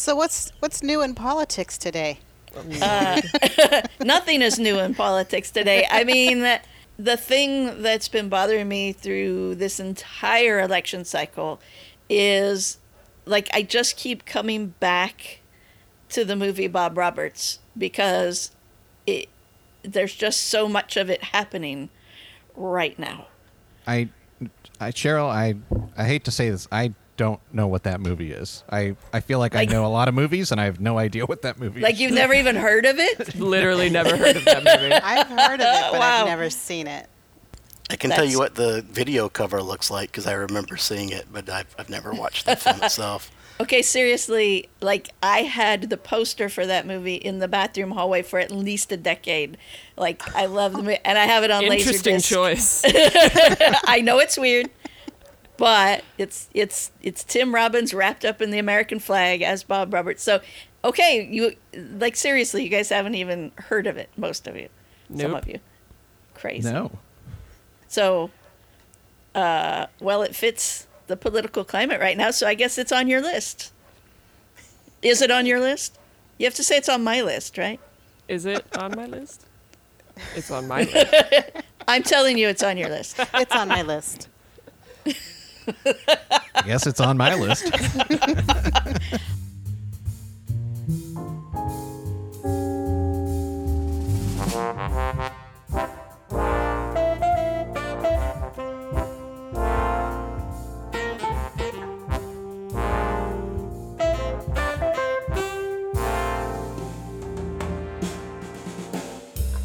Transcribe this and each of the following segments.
So what's what's new in politics today? Uh, nothing is new in politics today. I mean, the thing that's been bothering me through this entire election cycle is like I just keep coming back to the movie Bob Roberts because it there's just so much of it happening right now. I, I Cheryl, I I hate to say this, I don't know what that movie is. I I feel like, Like- I know a lot of movies and I have no idea what that movie Like is. Like you've never even heard of it? Literally never heard of that movie. I've heard of it, but Wow. I've never seen it. I can tell you what the video cover looks like because I remember seeing it, but I've, I've never watched the film itself. Okay, seriously, like I had the poster for that movie in the bathroom hallway for at least a decade. Like I love the movie, and I have it on Interesting Laserdisc. choice. I know it's weird, but it's it's it's Tim Robbins wrapped up in the American flag as Bob Roberts. So, okay, you like seriously, you guys haven't even heard of it, most of you, some of you, crazy. no. So, uh, well, it fits the political climate right now, so I guess it's on your list. Is it on your list? You have to say it's on my list, right? Is it on my list? It's on my list. I'm telling you, it's on your list. It's on my list. I guess it's on my list.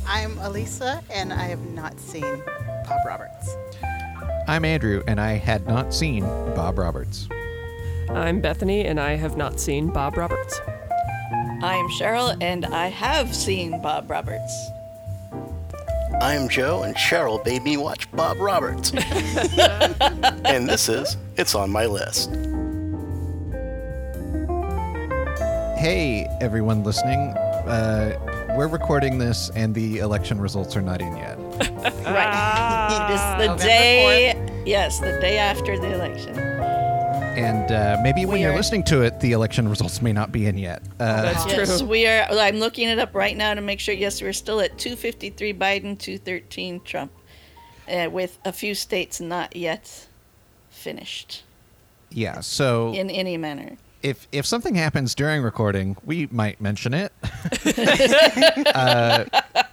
I'm Alisa, and I have not seen Bob Roberts. I'm Andrew and I had not seen Bob Roberts. I'm Bethany, and I have not seen Bob Roberts. I'm Cheryl, and I have seen Bob Roberts. I'm Joe, and Cheryl made me watch Bob Roberts. and this is It's on My List. Hey, everyone listening. Uh, we're recording this and the election results are not in yet. Right. it is the November day, yes, the day after the election. And uh, maybe when We you're are- listening to it, the election results may not be in yet. Uh, That's Yes, true. we are. well, I'm looking it up right now to make sure. Yes, we're still at 253 Biden, 213 Trump, uh, with a few states not yet finished yeah, so in any manner. If if something happens during recording, we might mention it. uh,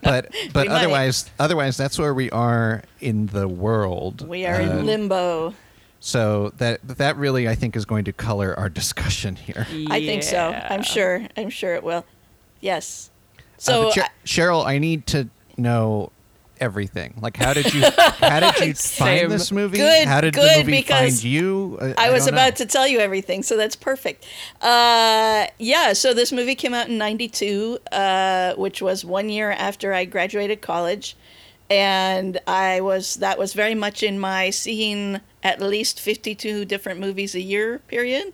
but but We might. otherwise, otherwise that's where we are in the world. We are Uh, in limbo. So that that really, I think, is going to color our discussion here. I think so. I'm sure. I'm sure it will. Yes. Uh, So Cher- I- Cheryl, I need to know everything. Like, how did you how did you find this movie? Good, how did good, the movie find you? Uh, I, was about know. to tell you everything, so that's perfect. Uh, yeah, so this movie came out in '92, uh, which was one year after I graduated college, and I was that was very much in my seeing at least 52 different movies a year period,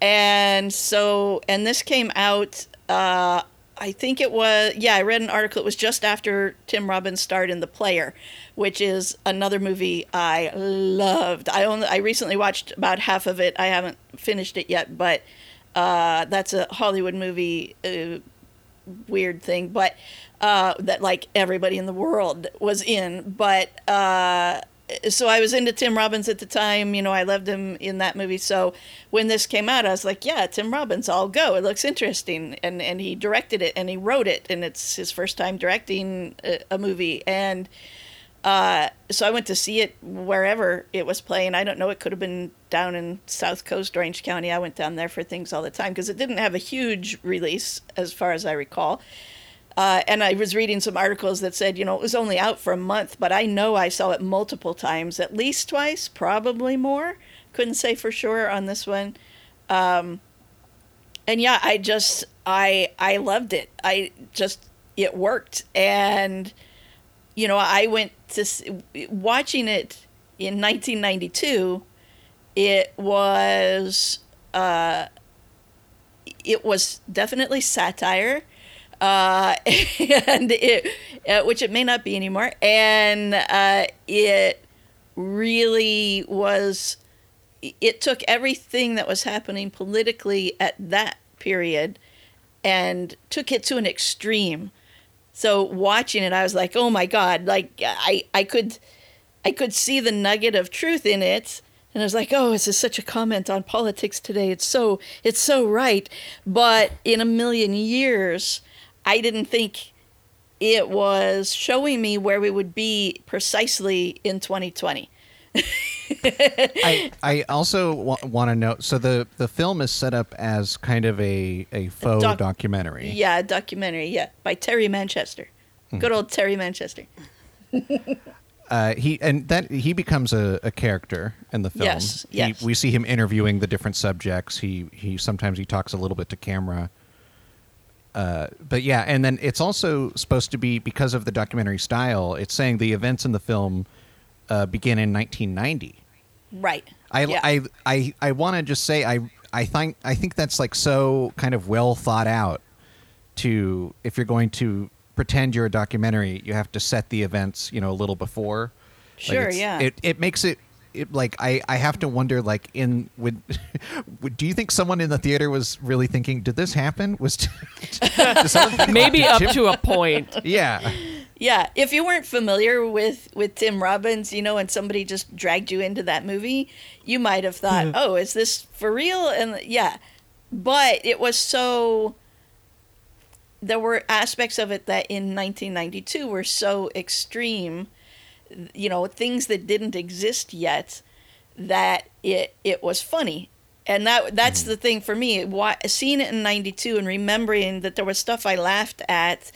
and so and this came out. Uh, I think it was yeah. I read an article. It was just after Tim Robbins starred in The Player, which is another movie I loved. I only I recently watched about half of it. I haven't finished it yet, but uh, that's a Hollywood movie. Uh, weird thing, but uh, that like everybody in the world was in. But uh, so I was into Tim Robbins at the time. You know, I loved him in that movie. So when this came out, I was like, yeah, Tim Robbins, I'll go. It looks interesting. And and he directed it and he wrote it, and it's his first time directing a, a movie. And uh, so I went to see it wherever it was playing. I don't know. It could have been down in South Coast, Orange County. I went down there for things all the time because it didn't have a huge release, as far as I recall. Uh, and I was reading some articles that said, you know, it was only out for a month, but I know I saw it multiple times, at least twice, probably more. Couldn't say for sure on this one. Um, and yeah, I just, I, I loved it. I just, it worked. And, you know, I went to watching it in 1992. It was, uh, it was definitely satire uh, and it, uh, which it may not be anymore, and uh, it really was. It took everything that was happening politically at that period and took it to an extreme. So watching it, I was like, "Oh my god!" Like I, I could, I could see the nugget of truth in it, and I was like, "Oh, this is such a comment on politics today. It's so, it's so right." But in a million years, I didn't think it was showing me where we would be precisely in 2020. I, I also wa- want to note so the, the film is set up as kind of a, a faux doc- documentary. Yeah, a documentary. Yeah, by Terry Manchester. Good old Terry Manchester. Uh, he and that he becomes a, a character in the film. Yes, He- yes. we see him interviewing the different subjects. He he sometimes he talks a little bit to camera. Uh, but yeah, and then it's also supposed to be because of the documentary style. It's saying the events in the film uh, begin in 1990. Right. I Yeah. I I, I want to just say I I think I think that's like so kind of well thought out. To if you're going to pretend you're a documentary, you have to set the events you know a little before. Sure, it's- yeah. It it makes it. It, like I, I have to wonder like in would, would do you think someone in the theater was really thinking did this happen was did someone Maybe up Tim- to a point. yeah Yeah, if you weren't familiar with with Tim Robbins, you know, and somebody just dragged you into that movie, you might have thought, mm-hmm. "Oh, is this for real?" And yeah, but it was so. There were aspects of it that in 1992 were so extreme, you know, things that didn't exist yet, that it it was funny, and that that's the thing for me. Why, seeing it in '92 and remembering that there was stuff I laughed at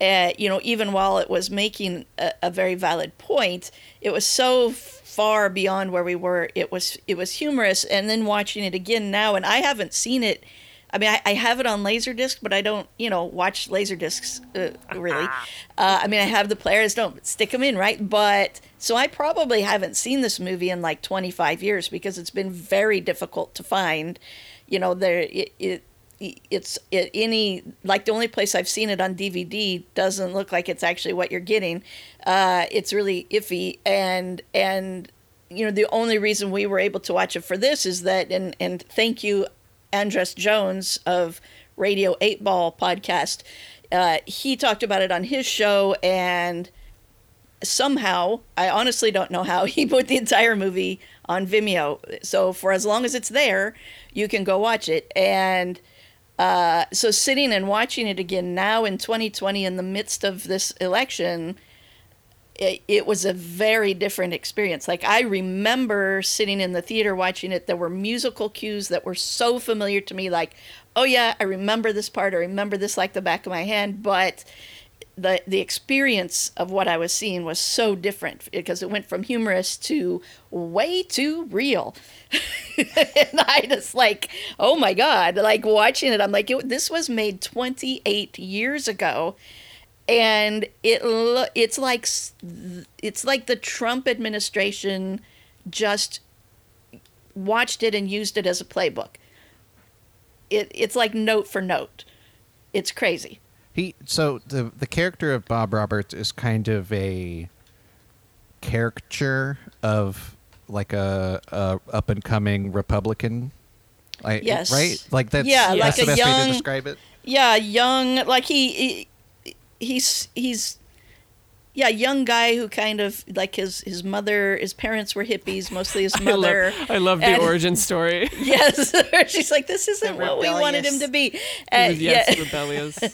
uh, you know, even while it was making a, a very valid point, it was so far beyond where we were. It was it was humorous, and then watching it again now, and I haven't seen it. I mean, I, I have it on Laserdisc, but I don't, you know, watch Laserdiscs uh, really. Uh, I mean, I have the players, don't stick them in, right? But so I probably haven't seen this movie in like 25 years because it's been very difficult to find. You know, there it, it it's it, any like the only place I've seen it on DVD doesn't look like it's actually what you're getting. Uh, it's really iffy, and and you know the only reason we were able to watch it for this is that and and thank you, Andres Jones of Radio Eight Ball podcast. Uh, he talked about it on his show, and somehow I honestly don't know how he put the entire movie on Vimeo. So for as long as it's there, you can go watch it and. Uh, so sitting and watching it again now in 2020 in the midst of this election it, it was a very different experience. Like i remember sitting in the theater watching it. There were musical cues that were so familiar to me like oh yeah i remember this part i remember this like the back of my hand. But the the experience of what I was seeing was so different because it went from humorous to way too real, and I just like, oh my god, like watching it, I'm like, it, this was made 28 years ago, and it lo- it's like it's like the Trump administration just watched it and used it as a playbook. It it's like note for note. It's crazy. He so the the character of Bob Roberts is kind of a caricature of like a, a up and coming Republican. I, Yes. Right. Like that's Yeah, that's like the a best way young- to describe it. Yeah, young, like he, he he's he's yeah, young guy who kind of like his his mother, his parents were hippies, mostly his I love, mother. I love the And- origin story. Yes, she's like, this isn't what we wanted him to be. He Uh, was, yes, yeah, rebellious. Uh,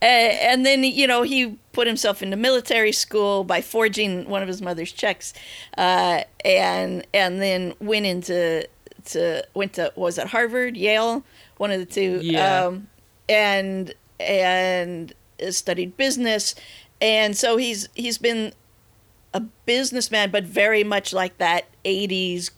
and then you know he put himself into military school by forging one of his mother's checks, uh, and and then went into to went to was at Harvard, Yale, one of the two, Yeah. um, and and studied business, and so he's he's been a businessman, but very much like that '80s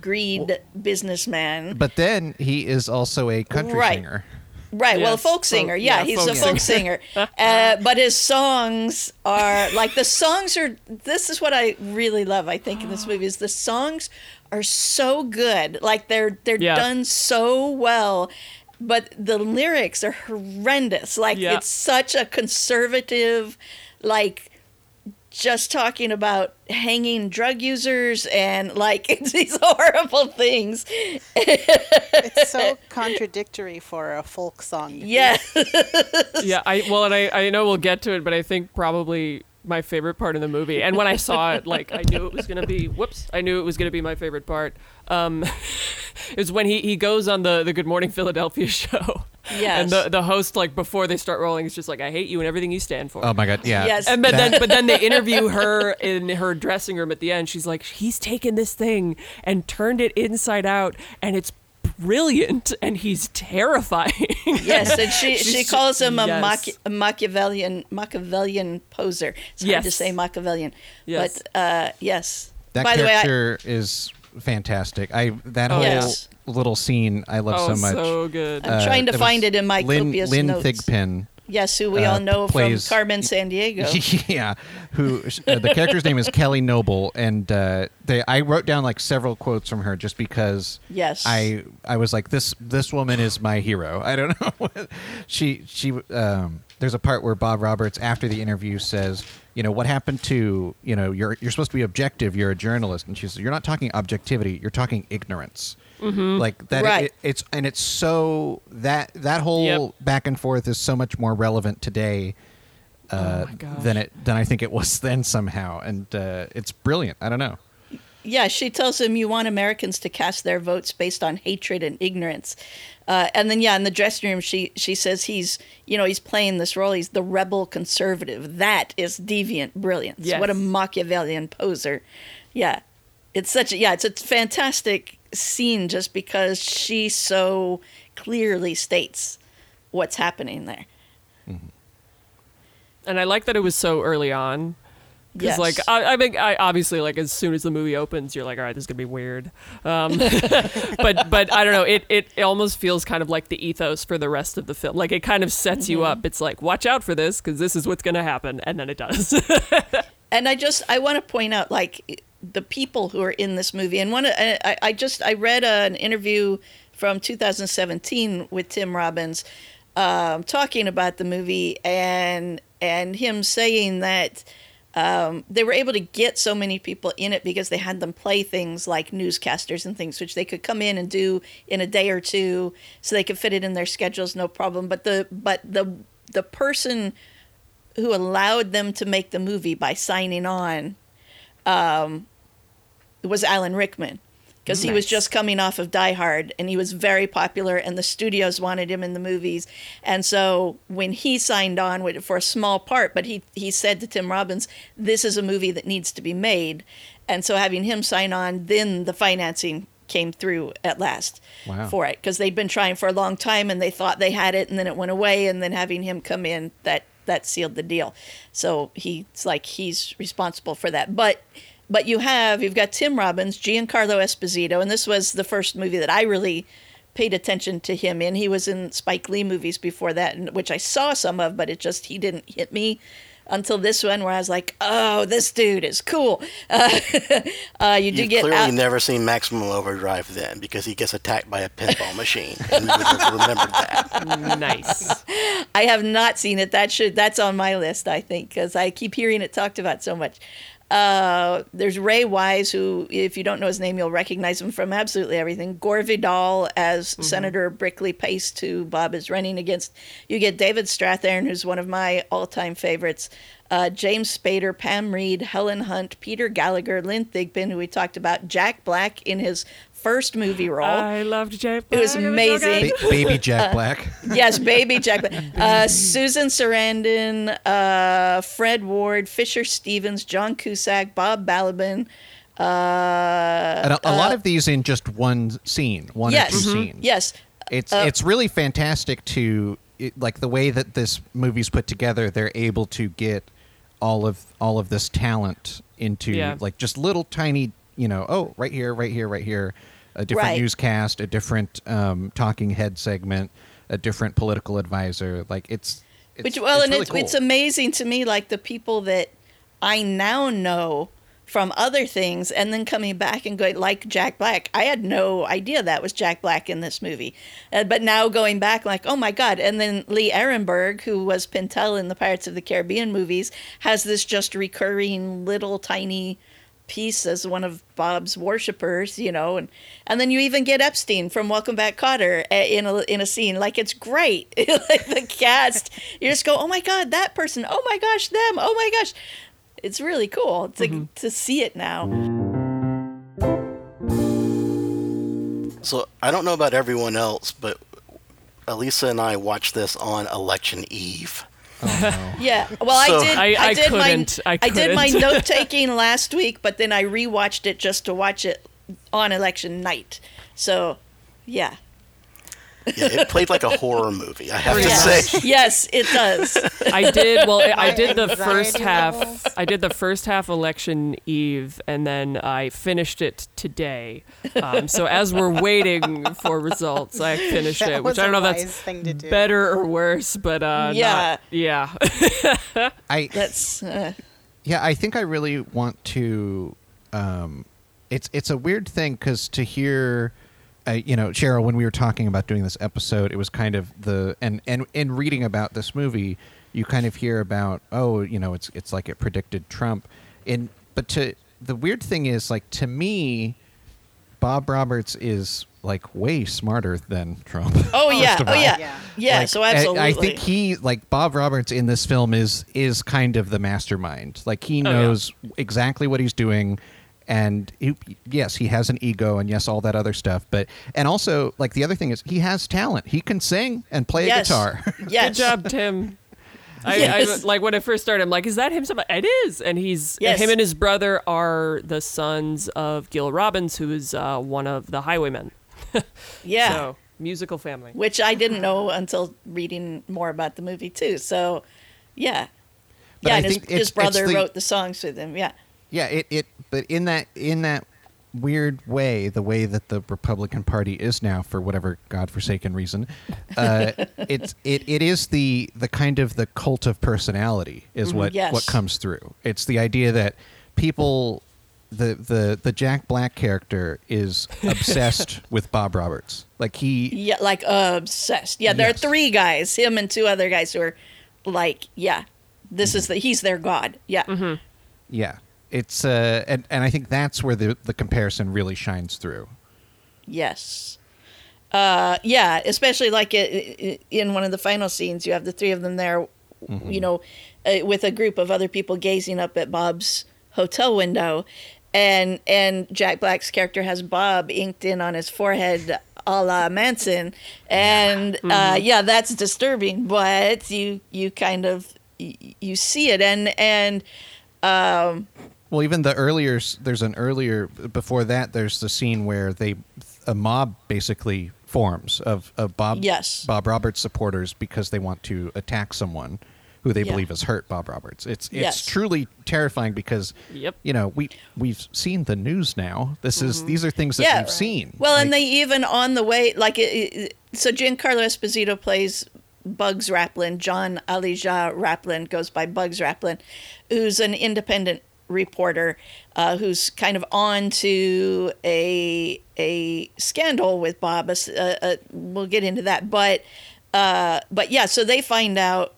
greed businessman. But then he is also a country Right. singer. Right. well, a Yes, folk folk- singer. Yeah, yeah, he's folk a folk singer. uh, but his songs are like the songs are. This is what I really love. I think in this movie is the songs are so good. Like they're they're Yeah. done so well. But the lyrics are horrendous. Like Yeah. it's such a conservative, like just talking about hanging drug users and like it's these horrible things. It's so contradictory for a folk song. to. Yeah. yeah, I well, and I I know we'll get to it, but I think probably my favorite part of the movie, and when I saw it, like I knew it was gonna be. Whoops, I knew it was gonna be my favorite part. Um, is when he he goes on the the Good Morning Philadelphia show. Yes. And the the host like before they start rolling is just like I hate you and everything you stand for. Oh my god, yeah. Yes. And but That- then, but then they interview her in her dressing room at the end. She's like, he's taken this thing and turned it inside out, and it's brilliant, and he's terrifying. yes, and she she calls him a, yes. Machi- a Machiavellian Machiavellian poser. It's hard to say Machiavellian, Yes. but uh, yes. That By the way, I, character is fantastic. I that Oh, whole Yes. little scene I love oh, so much. so good. I'm trying to find was it in my Lynn, copious Lynn notes. Thigpen. Yes, who we uh, all know plays- from Carmen Sandiego. yeah, who uh, the character's name is Kelly Noble, and uh, they I wrote down like several quotes from her just because Yes. I I was like this this woman is my hero. I don't know. she she um, there's a part where Bob Roberts after the interview says, you know, what happened to you know you're you're supposed to be objective. You're a journalist, and she says you're not talking objectivity. You're talking ignorance. Like that, Right. it, it's and it's so that that whole Yep. back and forth is so much more relevant today uh, Oh than it than I think it was then somehow, and uh, it's brilliant. I don't know. Yeah, she tells him you want Americans to cast their votes based on hatred and ignorance. Uh, and then yeah, in the dressing room, she she says he's you know he's playing this role. He's the rebel conservative. That is deviant brilliance. Yes. What a Machiavellian poser. Yeah, it's such a yeah, it's a fantastic scene just because she so clearly states what's happening there. and I like that it was so early on. Because Yes. like I, I think I obviously like as soon as the movie opens, you're like, all right, this is gonna be weird. Um, but but I don't know. It it almost feels kind of like the ethos for the rest of the film. Like it kind of sets you up. It's like watch out for this because this is what's gonna happen, and then it does. and I just I want to point out like the people who are in this movie, and one I, I just I read an interview from 2017 with Tim Robbins um, talking about the movie and and him saying that um, they were able to get so many people in it because they had them play things like newscasters and things which they could come in and do in a day or two so they could fit it in their schedules no problem. But the but the the person who allowed them to make the movie by signing on um, was Alan Rickman because he was just coming off of Die Hard and he was very popular and the studios wanted him in the movies. And so when he signed on with, for a small part but he he said to Tim Robbins this is a movie that needs to be made. And so having him sign on then the financing came through at last Wow. for it because they'd been trying for a long time and they thought they had it and then it went away and then having him come in that that sealed the deal. So he's like he's responsible for that. But but you have you've got Tim Robbins, Giancarlo Esposito, and this was the first movie that I really paid attention to him in. He was in Spike Lee movies before that, which I saw some of, but it just he didn't hit me until this one, where I was like, "Oh, this dude is cool." Uh, uh, you do You've get clearly out, never seen Maximum Overdrive then, because he gets attacked by a pinball machine, and you would remembered that. nice. I have not seen it. That should that's on my list, I think, because I keep hearing it talked about so much. Uh, there's Ray Wise, who, if you don't know his name, you'll recognize him from absolutely everything. Gore Vidal as Senator Brickley Paiste, who Bob is running against. You get David Strathairn, who's one of my all-time favorites. Uh, James Spader, Pam Reed, Helen Hunt, Peter Gallagher, Lynn Thigpen, who we talked about, Jack Black in his first movie role. I loved Jack. It was Black. so amazing. good. Ba- baby Jack Black. yes, baby Jack. Uh, Susan Sarandon, uh, Fred Ward, Fisher Stevens, John Cusack, Bob Balaban. Uh, And a, a lot of these in just one scene, one yes, or 2 scenes. yes, It's Uh, it's really fantastic to it, like the way that this movie's put together. They're able to get all of all of this talent into Yeah. like just little tiny, you know, oh, right here, right here, right here, a different Right. newscast, a different um, talking head segment, a different political advisor. Like it's, it's Which well, it's and really it's, cool. it's amazing to me, like the people that I now know from other things and then coming back and going like Jack Black. I had no idea that was Jack Black in this movie. Uh, but now going back like, oh my god. And then Lee Arenberg, who was Pintel in the Pirates of the Caribbean movies, has this just recurring little tiny piece as one of Bob's worshippers, you know, and and then you even get Epstein from Welcome Back Kotter in a in a scene. Like it's great. like the cast, you just go, oh my god, that person. Oh my gosh, them. Oh my gosh it's really cool to mm-hmm. to see it now. So I don't know about everyone else, but Alisa and I watched this on election eve. Oh, yeah. Well, So- I did. I- I did couldn't. my I did my note taking last week, but then I rewatched it just to watch it on election night. So, yeah. Yeah, it played like a horror movie. I have to say. yes, it does. I did. Well, I did the first anxiety half. levels. I did the first half election eve, and then I finished it today. Um, so as we're waiting for results, I finished That it, which I don't know if that's thing to do. better or worse, but uh, Yeah. not- yeah. I That's uh, yeah, I think I really want to. Um, it's it's a weird thing because to hear, uh, you know, Cheryl, when we were talking about doing this episode, it was kind of the and and in reading about this movie, you kind of hear about oh, you know, it's it's like it predicted Trump, in but to the weird thing is like to me, Bob Roberts is like way smarter than Trump. oh yeah, oh yeah, Yeah. yeah. Like, so absolutely. I, think he like Bob Roberts in this film is is kind of the mastermind. Like he Oh, yeah. knows exactly what he's doing and he, yes, he has an ego and yes all that other stuff, but and also like the other thing is he has talent. He can sing and play yes. a guitar. Yes. Good job, Tim. I, Yes. I like when I first started. I'm like, is that him? Somebody? It is, and he's Yes. him and his brother are the sons of Gil Robbins, who is uh, one of the Highwaymen. Yeah. So musical family. Which I didn't know until reading more about the movie too. So, yeah. But yeah, I and his, think it's- his brother it's the- wrote the songs with him. Yeah. Yeah, it, it but in that in that weird way, the way that the Republican Party is now for whatever godforsaken reason, uh, it's it, it is the the kind of the cult of personality is mm-hmm, what Yes. what comes through. It's the idea that people the the the Jack Black character is obsessed with Bob Roberts. Like he Yeah, like obsessed. Yeah, there Yes. are three guys, him and two other guys who are like, yeah, this is mm-hmm. the he's their god. Yeah. Mm-hmm. yeah. It's uh and, and I think that's where the the comparison really shines through. Yes. Uh, yeah, especially like i- i- in one of the final scenes, you have the three of them there, you know, uh, with a group of other people gazing up at Bob's hotel window, and and Jack Black's character has Bob inked in on his forehead, a la Manson, and uh, yeah, that's disturbing. But you you kind of you see it, and and Well, even the earlier, there's an earlier before that. There's the scene where they, a mob basically forms of, of Bob Yes. Bob Roberts supporters because they want to attack someone who they Yeah. believe has hurt Bob Roberts. It's it's Yes. truly terrifying because Yep. you know we we've seen the news now. This is these are things that Mm-hmm. Yeah. we've seen. Well, and they even on the way, like, it, it- so Giancarlo Esposito plays Bugs Raplin. John Elijah Raplin goes by Bugs Raplin, who's an independent reporter uh, who's kind of on to a a scandal with Bob. Uh, we'll get into that, but uh, but yeah, so they find out.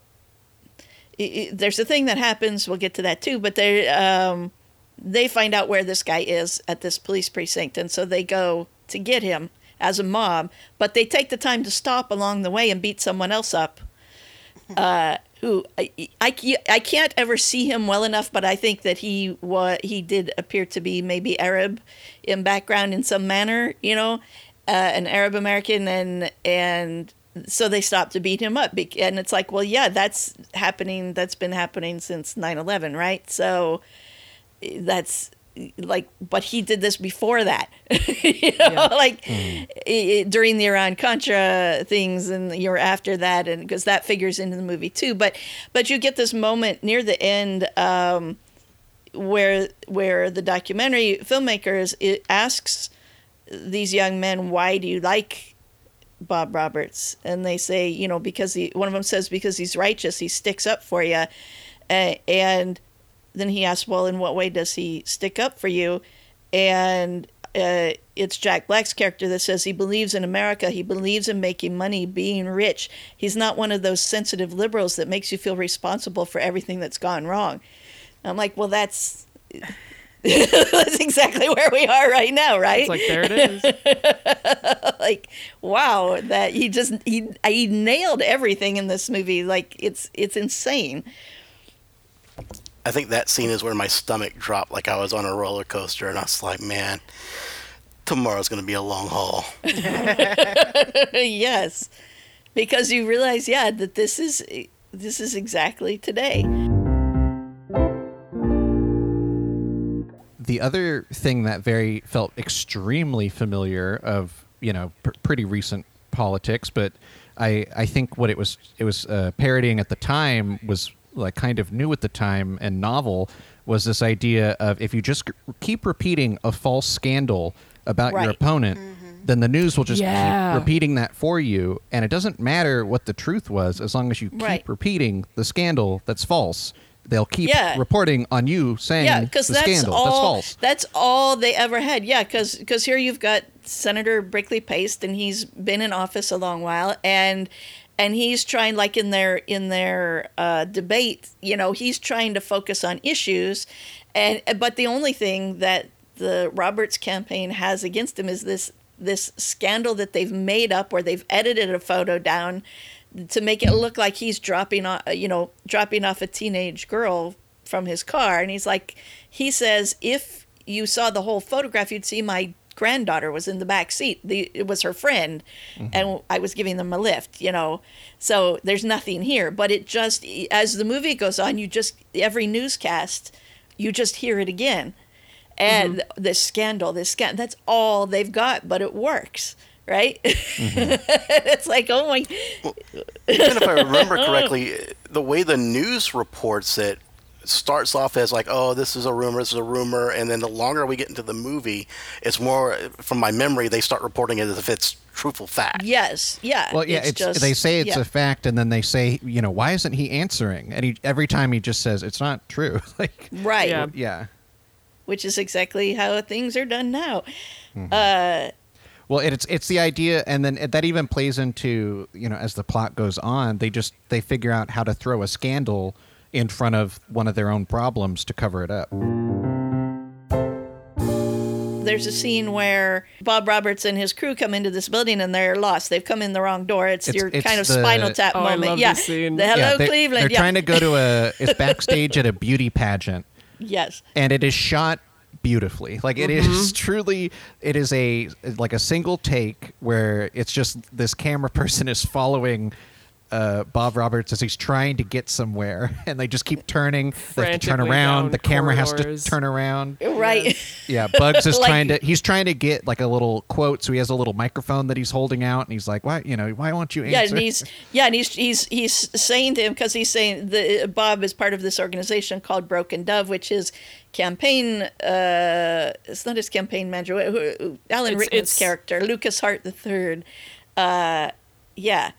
There's a thing that happens. We'll get to that too. But they um, they find out where this guy is at this police precinct, and so they go to get him as a mob. But they take the time to stop along the way and beat someone else up. Uh, who I, I, I can't ever see him well enough, but I think that he wa he did appear to be maybe Arab in background in some manner, you know, uh, an Arab American, and and so they stopped to beat him up, and it's like, well, yeah, that's happening. That's been happening since 9-11, right? So that's like but he did this before that. You know like i- i- during the iran contra things and you're after that and because that figures into the movie too. But but you get this moment near the end um where where the documentary filmmakers it asks these young men why do you like Bob Roberts? And they say you know because he one of them says because he's righteous. He sticks up for you uh, and then he asks, "Well, in what way does he stick up for you?" And uh, it's Jack Black's character that says he believes in America. He believes in making money, being rich. He's not one of those sensitive liberals that makes you feel responsible for everything that's gone wrong. I'm like, well, that's that's exactly where we are right now, right? It's like there it is. like wow that he just he he nailed everything in this movie like it's it's insane I think that scene is where my stomach dropped like I was on a roller coaster and I was like, man, tomorrow's going to be a long haul. yes because you realize yeah that this is this is exactly today the other thing that very felt extremely familiar of you know pr- pretty recent politics, but I I think what it was it was uh, parodying at the time was like kind of new at the time and novel was this idea of if you just keep repeating a false scandal about your Right. opponent. Mm-hmm. Then the news will just Yeah. keep repeating that for you, and it doesn't matter what the truth was as long as you keep Right. repeating the scandal that's false. They'll keep Yeah. reporting on you saying yeah because the that's scandal all that's false. that's all they ever had yeah because because here you've got senator brickley paiste and he's been in office a long while and and he's trying like in their in their uh, debate you know he's trying to focus on issues and but the only thing that the roberts campaign has against him is this this scandal that they've made up where they've edited a photo down to make it look like he's dropping off, you know, dropping off a teenage girl from his car. And he's like, he says, if you saw the whole photograph, you'd see my granddaughter was in the back seat. The, it was her friend, mm-hmm. and I was giving them a lift, you know. So there's nothing here. But it just, as the movie goes on, you just, every newscast, you just hear it again. And mm-hmm. this scandal, this scandal, that's all they've got, but it works. Right? Mm-hmm. it's like, oh my, Even if I remember correctly, the way the news reports it starts off as like, oh, this is a rumor, this is a rumor, and then the longer we get into the movie, it's more, from my memory, they start reporting it as if it's truthful fact. Yes, yeah. Well, yeah, it's, just they say it's yeah. a fact, and then they say, you know, why isn't he answering? And he every time he just says it's not true. like, right, Yeah. yeah. which is exactly how things are done now. Mm-hmm. Uh, Well, it's it's the idea, and then that even plays into you know as the plot goes on, they just they figure out how to throw a scandal in front of one of their own problems to cover it up. there's a scene where Bob Roberts and his crew come into this building and they're lost. They've come in the wrong door. It's, It's- your it's kind of the- spinal tap Oh, I moment. love yeah, this scene. the hello yeah, they, Cleveland. They're yeah. trying to go to a it's backstage at a beauty pageant, yes, and it is shot beautifully. Like it Mm-hmm. is truly, it is a like a single take where it's just this camera person is following. Uh, Bob Roberts as he's trying to get somewhere, and they just keep turning. They have to turn around. The camera has to turn around. right. Yeah, Bugs is Like- trying to. He's trying to get like a little quote, so he has a little microphone that he's holding out, and he's like, "Why, you know, why won't you answer?" Yeah, and he's yeah, and he's he's he's saying to him because he's saying the Bob is part of this organization called Broken Dove, which is campaign. Uh, it's not his campaign manager. who- who- Alan It's- Rickman's it's- character, Lucas Hart the Third. Uh, yeah,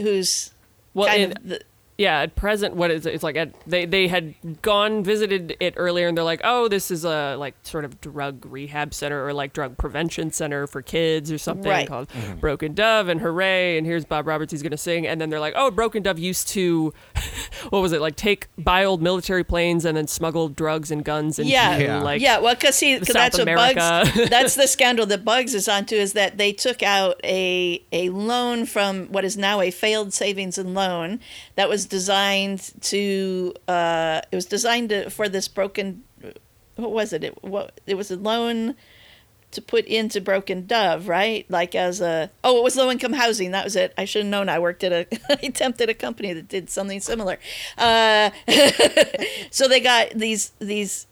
who's Well, of the, yeah at present what is it it's like at, they they had gone visited it earlier and they're like oh this is a like sort of drug rehab center or like drug prevention center for kids or something Right. called mm-hmm. broken dove and hooray and here's bob roberts he's gonna sing and then they're like oh broken dove used to what was it like take buy old military planes and then smuggle drugs and guns into yeah, Yeah. like yeah. Well, because see, 'cause South that's what America. Bugs. that's the scandal that Bugs is onto is that they took out a a loan from what is now a failed savings and loan that was designed to. Uh, it was designed to, for this broken. What was it? It what it was a loan to put into Broken Dove, right? Like as a oh, it was low income housing. That was it. I should have known. I worked at a I attempted a company that did something similar. Uh, so they got these these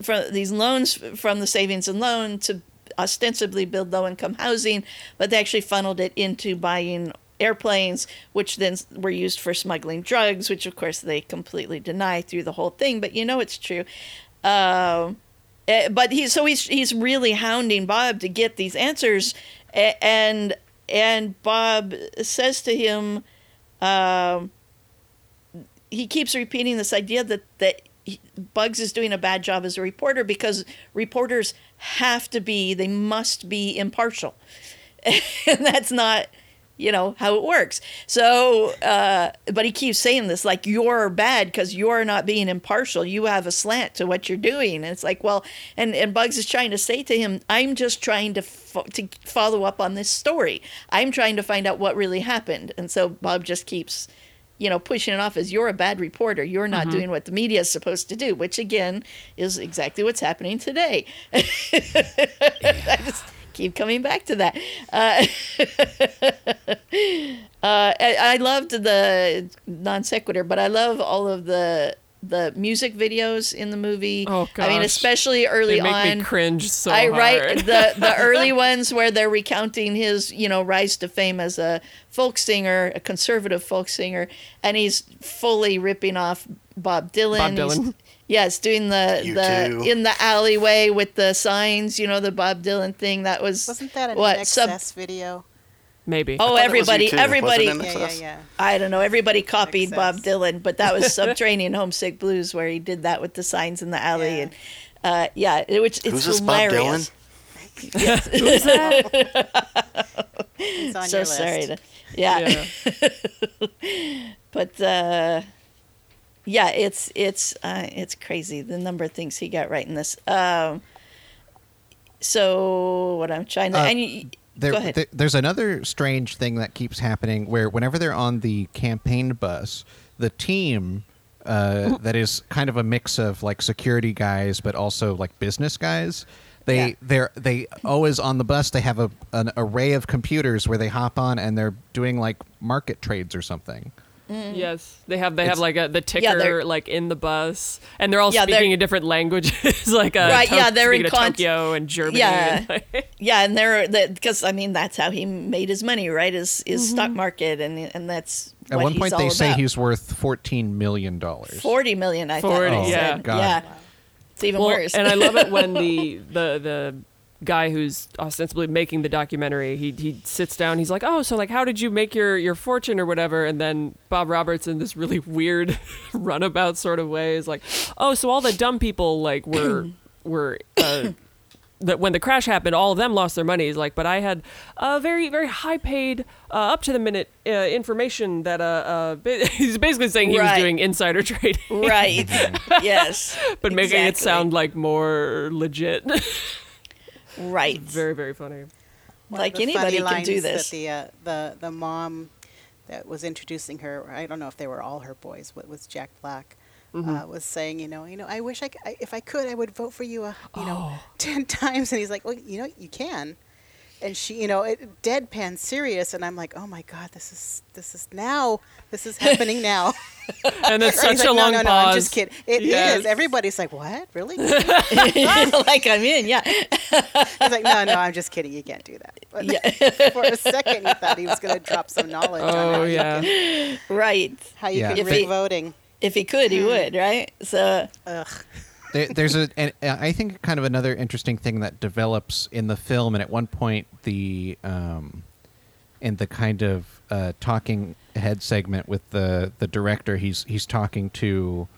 from these loans from the savings and loan to ostensibly build low income housing, but they actually funneled it into buying airplanes, which then were used for smuggling drugs, which of course they completely deny through the whole thing. But you know it's true. Eh, but he so he's he's really hounding Bob to get these answers, and and Bob says to him, um, he keeps repeating this idea that that Bugs is doing a bad job as a reporter because reporters have to be, they must be impartial. and that's not you know how it works. So uh, but he keeps saying this like you're bad because you're not being impartial. You have a slant to what you're doing. And it's like well and and bugs is trying to say to him i'm just trying to fo- to follow up on this story. I'm trying to find out what really happened. And so bob just keeps you know pushing it off as you're a bad reporter. You're not doing what the media is supposed to do which again is exactly what's happening today. Just keep coming back to that. Uh, uh, I, I loved the non sequitur, but I love all of the the music videos in the movie. Oh, I mean, especially early They make on. me cringe so I write the the early ones where they're recounting his you know rise to fame as a folk singer, a conservative folk singer, and he's fully ripping off Bob Dylan. Bob He's- Dylan. Yes, doing the You the too. in the alleyway with the signs. You know the Bob Dylan thing. That was Wasn't that an what INXS sub? video? Maybe. Oh, thought it was everybody, you too. Wasn't everybody. Yeah, yeah, yeah. I don't know. Everybody copied Bob Dylan, but that was Subterranean Homesick Blues, where he did that with the signs in the alley, Yeah. and uh, yeah, it, which it's Who's this Bob hilarious. It's on so your sorry list. to, yeah, Yeah. but uh, yeah, it's it's uh, it's crazy the number of things he got right in this. Um, so what I'm trying to, Uh, and you, There, go ahead. there- there's another strange thing that keeps happening where whenever they're on the campaign bus, the team uh, that is kind of a mix of like security guys but also like business guys. They Yeah. they're they always on the bus. They have a an array of computers where they hop on and they're doing like market trades or something. Yes, they have they have It's- like a the Mm. Yeah, ticker like in the bus, and they're all Yeah, they're- speaking in different languages, like a Right, To- yeah, they're in speaking of con- Tokyo and Germany. Yeah. and, yeah, and they're because I mean that's how he made his money, right? Is is stock market, and and that's At what one point, all they say about. he's worth fourteen million dollars. forty million. I 40, thought. they yeah. God. yeah. It's even well, worse. and I love it when the the the guy who's ostensibly making the documentary he he sits down he's like oh so like how did you make your your fortune or whatever and then bob roberts in this really weird runabout sort of way is like oh so all the dumb people like were were uh that when the crash happened, all of them lost their money. He's like, but I had uh, very, very high paid, uh, up to the minute uh, information that uh, uh, ba- he's basically saying he Right. was doing insider trading, right. yes. but making it sound like more legit. Right. very, very funny. One Like anybody funny can do this. That the uh, the the mom that was introducing her, I don't know if they were all her boys, but was Jack Black. Mm-hmm. Uh, was saying, you know, you know, I wish I, c- I- if I could, I would vote for you, uh, you know, Oh. ten times. And he's like, well, you know, you can. And she, you know, it, deadpan serious, and I'm like, oh my god, this is this is now, this is happening now. And it's And he's such a like, long no, no, pause. no, I'm just kidding. It is. Yes. Everybody's like, what? Really? like I'm in. Yeah. He's like, no, no, I'm just kidding. You can't do that. But Yeah. for a second, he thought he was going to drop some knowledge on Oh how you yeah, can, right. how you Yeah. can If rig he- voting. If he could, he hmm. would. Right. So. Ugh. There, there's a, and uh, I think kind of another interesting thing that develops in the film, and at one point the, um, in the kind of uh, talking head segment with the the director, he's he's talking to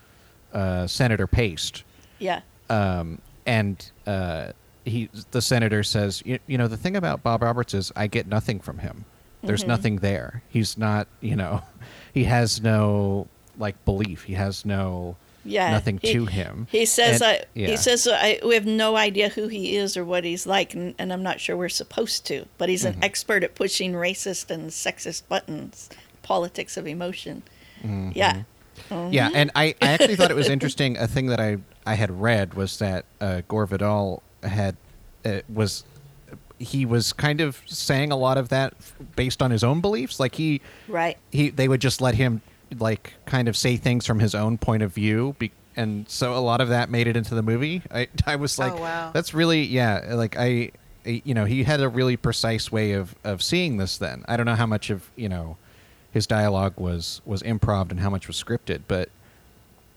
uh, Senator Paiste, Yeah. um, and uh, he the senator says, you, you know, the thing about Bob Roberts is I get nothing from him. There's Mm-hmm. nothing there. He's not, you know, he has no like belief. He has no Yeah. nothing He- to him. He says, And- I, yeah. he says, I, we have no idea who he is or what he's like, and, and I'm not sure we're supposed to. But he's Mm-hmm. an expert at pushing racist and sexist buttons, politics of emotion. Mm-hmm. Yeah. Yeah, and I, I actually thought it was interesting. A thing that I, I had read was that uh, Gore Vidal had uh, was he was kind of saying a lot of that based on his own beliefs. Like he Right. he they would just let him like kind of say things from his own point of view. Be, and so a lot of that made it into the movie. I I was like, Oh, wow. that's really yeah. Like I, I- you know, he had a really precise way of of seeing this. Then I don't know how much of you know his dialogue was was improv and how much was scripted, but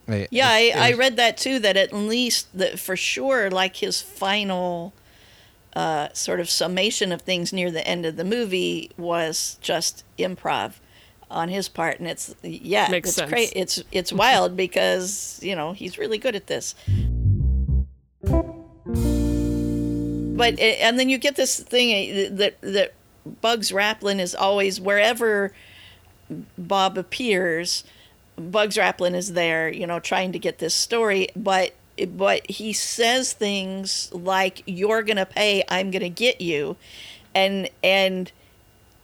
it- Yeah, it- it I, I read that too. That at least that for sure, like his final uh, sort of summation of things near the end of the movie was just improv. On his part, and it's yeah, Makes it's sense. cra- it's it's wild because you know he's really good at this. But and then you get this thing eh, that that Bugs Raplin is always wherever Bob appears, Bugs Raplin is there, you know, trying to get this story, but but he says things like you're to pay, I'm to get you. And and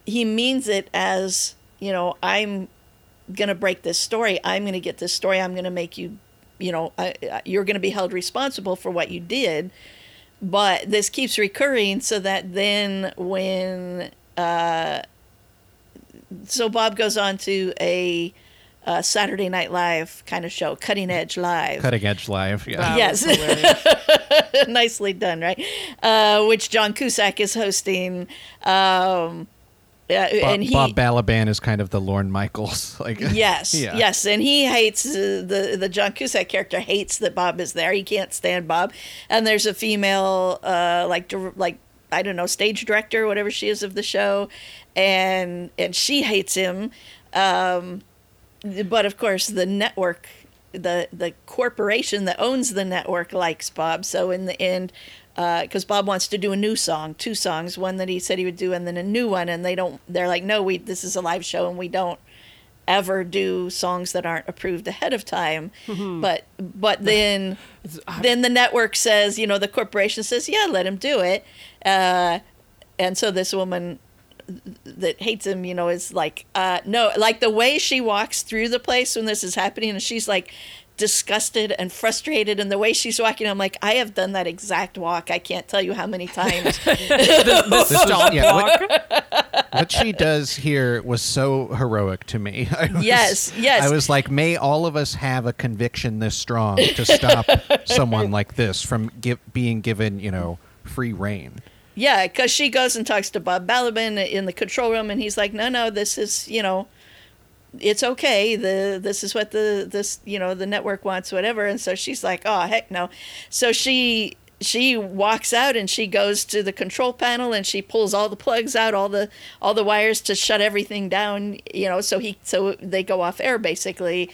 he means it as, you know, I'm going to break this story. I'm going to get this story. I'm going to make you, you know, I, I- you're going to be held responsible for what you did. But this keeps recurring so that then when uh, so Bob goes on to a uh, Saturday Night Live kind of show, Cutting Edge Live. Cutting Edge Live. Yeah. Wow, Yes. Nicely done, right? Uh, which John Cusack is hosting. Um, yeah, Bob, and he, Bob Balaban is kind of the Lorne Michaels. Like Yes, Yeah. yes, and he hates uh, the the John Cusack character hates that Bob is there. He can't stand Bob, and there's a female uh, like like I don't know stage director, whatever she is of the show, and and she hates him. Um, but of course, the network, the the corporation that owns the network likes Bob. So in the end, because Bob wants to do a new song, two songs, one that he said he would do, and then a new one, and they don't. They're like, no, we this is a live show, and we don't ever do songs that aren't approved ahead of time. But but then then the network says, you know, the corporation says, yeah, let him do it. Uh, and so this woman that hates him, you know, is like, uh, no, like the way she walks through the place when this is happening, and she's like disgusted and frustrated, and the way she's walking, I'm like, I have done that exact walk. I can't tell you how many times. This is- Stomp yeah, walk. what, what she does here was so heroic to me. Was, Yes, yes. I was like, may all of us have a conviction this strong to stop someone like this from give, being given, you know, free reign. Yeah, because she goes and talks to Bob Balaban in the control room, and he's like, "No, no, this is you know, it's okay. The this is what the this you know the network wants, whatever." And so she's like, "Oh heck no!" So she she walks out and she goes to the control panel and she pulls all the plugs out, all the all the wires to shut everything down. You know, so he so they go off air basically,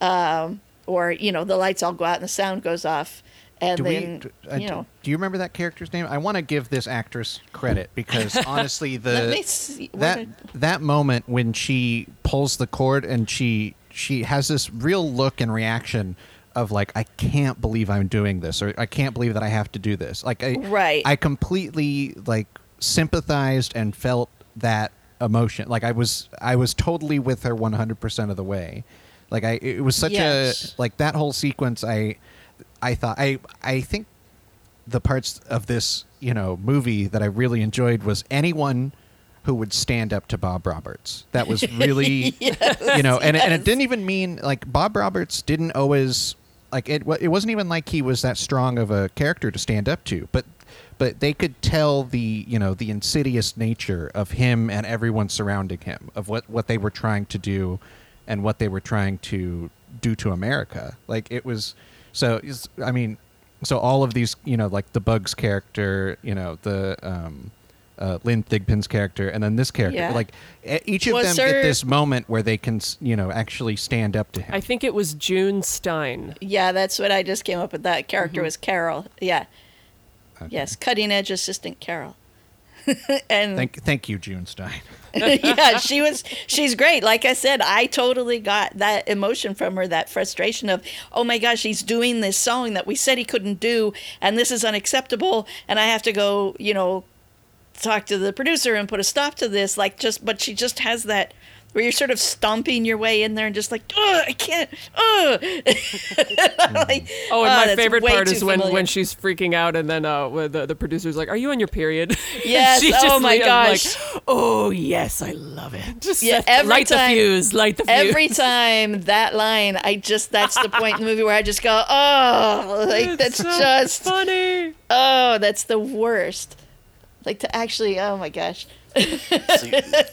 um, or you know the lights all go out and the sound goes off. And Do we? then, do- uh, you know, do you remember that character's name? I want to give this actress credit because honestly, the see- that that moment when she pulls the cord and she she has this real look and reaction of like I can't believe I'm doing this or I can't believe that I have to do this. Like I Right. I completely like sympathized and felt that emotion. Like I was I was totally with her 100% of the way. Like I it was such Yes. a like that whole sequence I I thought I I think the parts of this you know movie that I really enjoyed was anyone who would stand up to Bob Roberts. That was really you know, and and it didn't even mean like Bob Roberts didn't always like it. It wasn't even like he was that strong of a character to stand up to, but but they could tell the you know the insidious nature of him and everyone surrounding him of what what they were trying to do and what they were trying to do to America. Like it was so I mean so all of these you know like the Bugs character, you know the um uh, Lynne Thigpen's character, and then this character. Yeah. Like e- each of Was them there- get this moment where they can, you know, actually stand up to him. I think it was June Stein. Yeah, that's what I just came up with. That character was Carol. Yeah. Okay. Yes, cutting edge assistant Carol. and Thank, thank you, June Stein. yeah, she was she's great. Like I said, I totally got that emotion from her, that frustration of, "Oh my gosh, he's doing this song that we said he couldn't do and this is unacceptable and I have to go, you know, talk to the producer and put a stop to this." Like just but she just has that where you're sort of stomping your way in there and just like, "Oh, I can't." Oh. like, Oh, and "Oh, my that's favorite part is when, familiar." when she's freaking out, and then uh, the, the producer's like, "Are you on your period?" Yes, oh just my like, gosh. oh yes, I love it. Just Yeah, every light time- the fuse, light the fuse. Every time that line, I just that's the point in the movie where I just go, oh, like It's that's so just funny. oh, that's the worst. Like to actually, oh my gosh. See,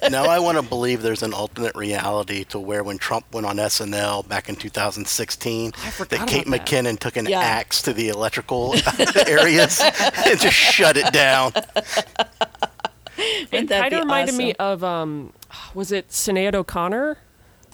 now I want to believe there's an alternate reality to where when Trump went on SNL back in 2016, that Kate about that. McKinnon took an Yeah. axe to the electrical areas and just shut it down. Wouldn't It that kind of reminded me of um, was it Sinead O'Connor